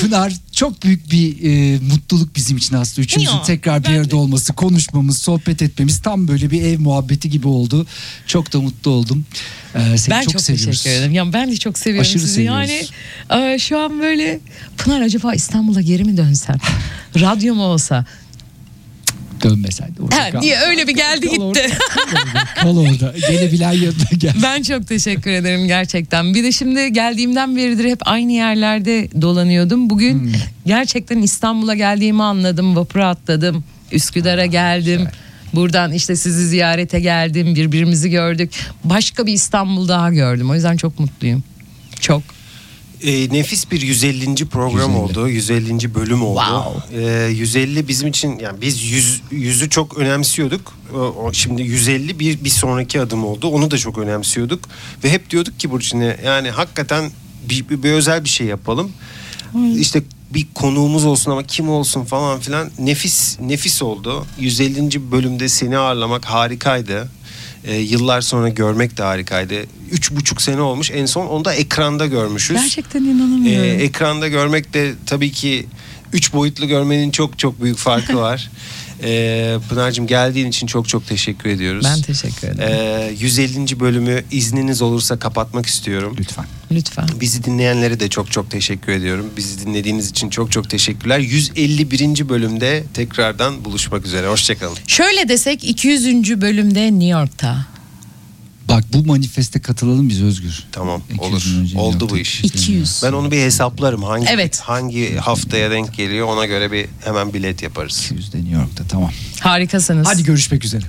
S4: Pınar çok büyük bir e, mutluluk bizim için aslında. Üçümüzün
S3: Ya,
S4: tekrar bir
S3: ben de.
S4: arada olması, konuşmamız, sohbet etmemiz tam böyle bir ev muhabbeti gibi oldu. Çok da mutlu oldum. E, seni
S3: Ben
S4: çok,
S3: çok,
S4: seviyoruz.
S3: teşekkür ederim. Ya ben de çok seviyorum
S4: Aşırı
S3: sizi.
S4: seviyoruz.
S3: Yani e, şu an böyle Pınar acaba İstanbul'a geri mi dönsem? <laughs> Radyo mu olsa?
S4: Dönmesen
S3: Ha,
S4: kal.
S3: öyle bir geldi
S4: Kal orada,
S3: gitti.
S4: Kal orada. Gelebilen yanına gel. <laughs>
S3: ben çok teşekkür ederim gerçekten. Bir de şimdi geldiğimden beridir hep aynı yerlerde dolanıyordum. Bugün
S4: Hmm.
S3: gerçekten İstanbul'a geldiğimi anladım. Vapura atladım. Üsküdar'a geldim.
S4: güzel.
S3: Buradan işte sizi ziyarete geldim. Birbirimizi gördük. Başka bir İstanbul daha gördüm. O yüzden çok mutluyum. Çok.
S2: E, nefis bir 150. program
S4: 150.
S2: oldu. 150. bölüm oldu.
S3: Wow.
S2: E, 150 bizim için yani biz 100 100'ü çok önemsiyorduk. O, o- şimdi 150 bir bir sonraki adım oldu. Onu da çok önemsiyorduk ve hep diyorduk ki Burçin'e yani hakikaten bir, bir, bir özel bir şey yapalım. İşte bir konuğumuz olsun ama kim olsun falan filan nefis nefis oldu. 150. bölümde seni ağırlamak harikaydı. E, yıllar sonra görmek de harikaydı. Üç buçuk sene olmuş. En son onu da ekranda görmüşüz.
S3: Gerçekten inanamıyorum.
S2: ekranda görmek de tabii ki üç boyutlu görmenin çok çok büyük farkı <laughs> var. Ee, Pınar'cığım geldiğin için çok çok teşekkür ediyoruz.
S3: ben teşekkür ederim.
S2: Ee, 150. bölümü izniniz olursa kapatmak istiyorum.
S4: Lütfen.
S3: Lütfen.
S2: Bizi dinleyenlere de çok çok teşekkür ediyorum. Bizi dinlediğiniz için çok çok teşekkürler. 151. bölümde tekrardan buluşmak üzere. Hoşçakalın.
S3: Şöyle desek 200. bölümde New York'ta.
S4: Bak bu manifeste katılalım biz Özgür.
S2: Tamam
S4: 200
S2: olur. Oldu
S4: yaptık.
S2: bu iş.
S3: 200.
S2: Ben onu bir hesaplarım. Hangi
S3: Evet.
S2: hangi haftaya denk geliyor ona göre bir hemen bilet yaparız.
S4: 200 de New York'ta tamam.
S3: Harikasınız.
S4: Hadi görüşmek üzere.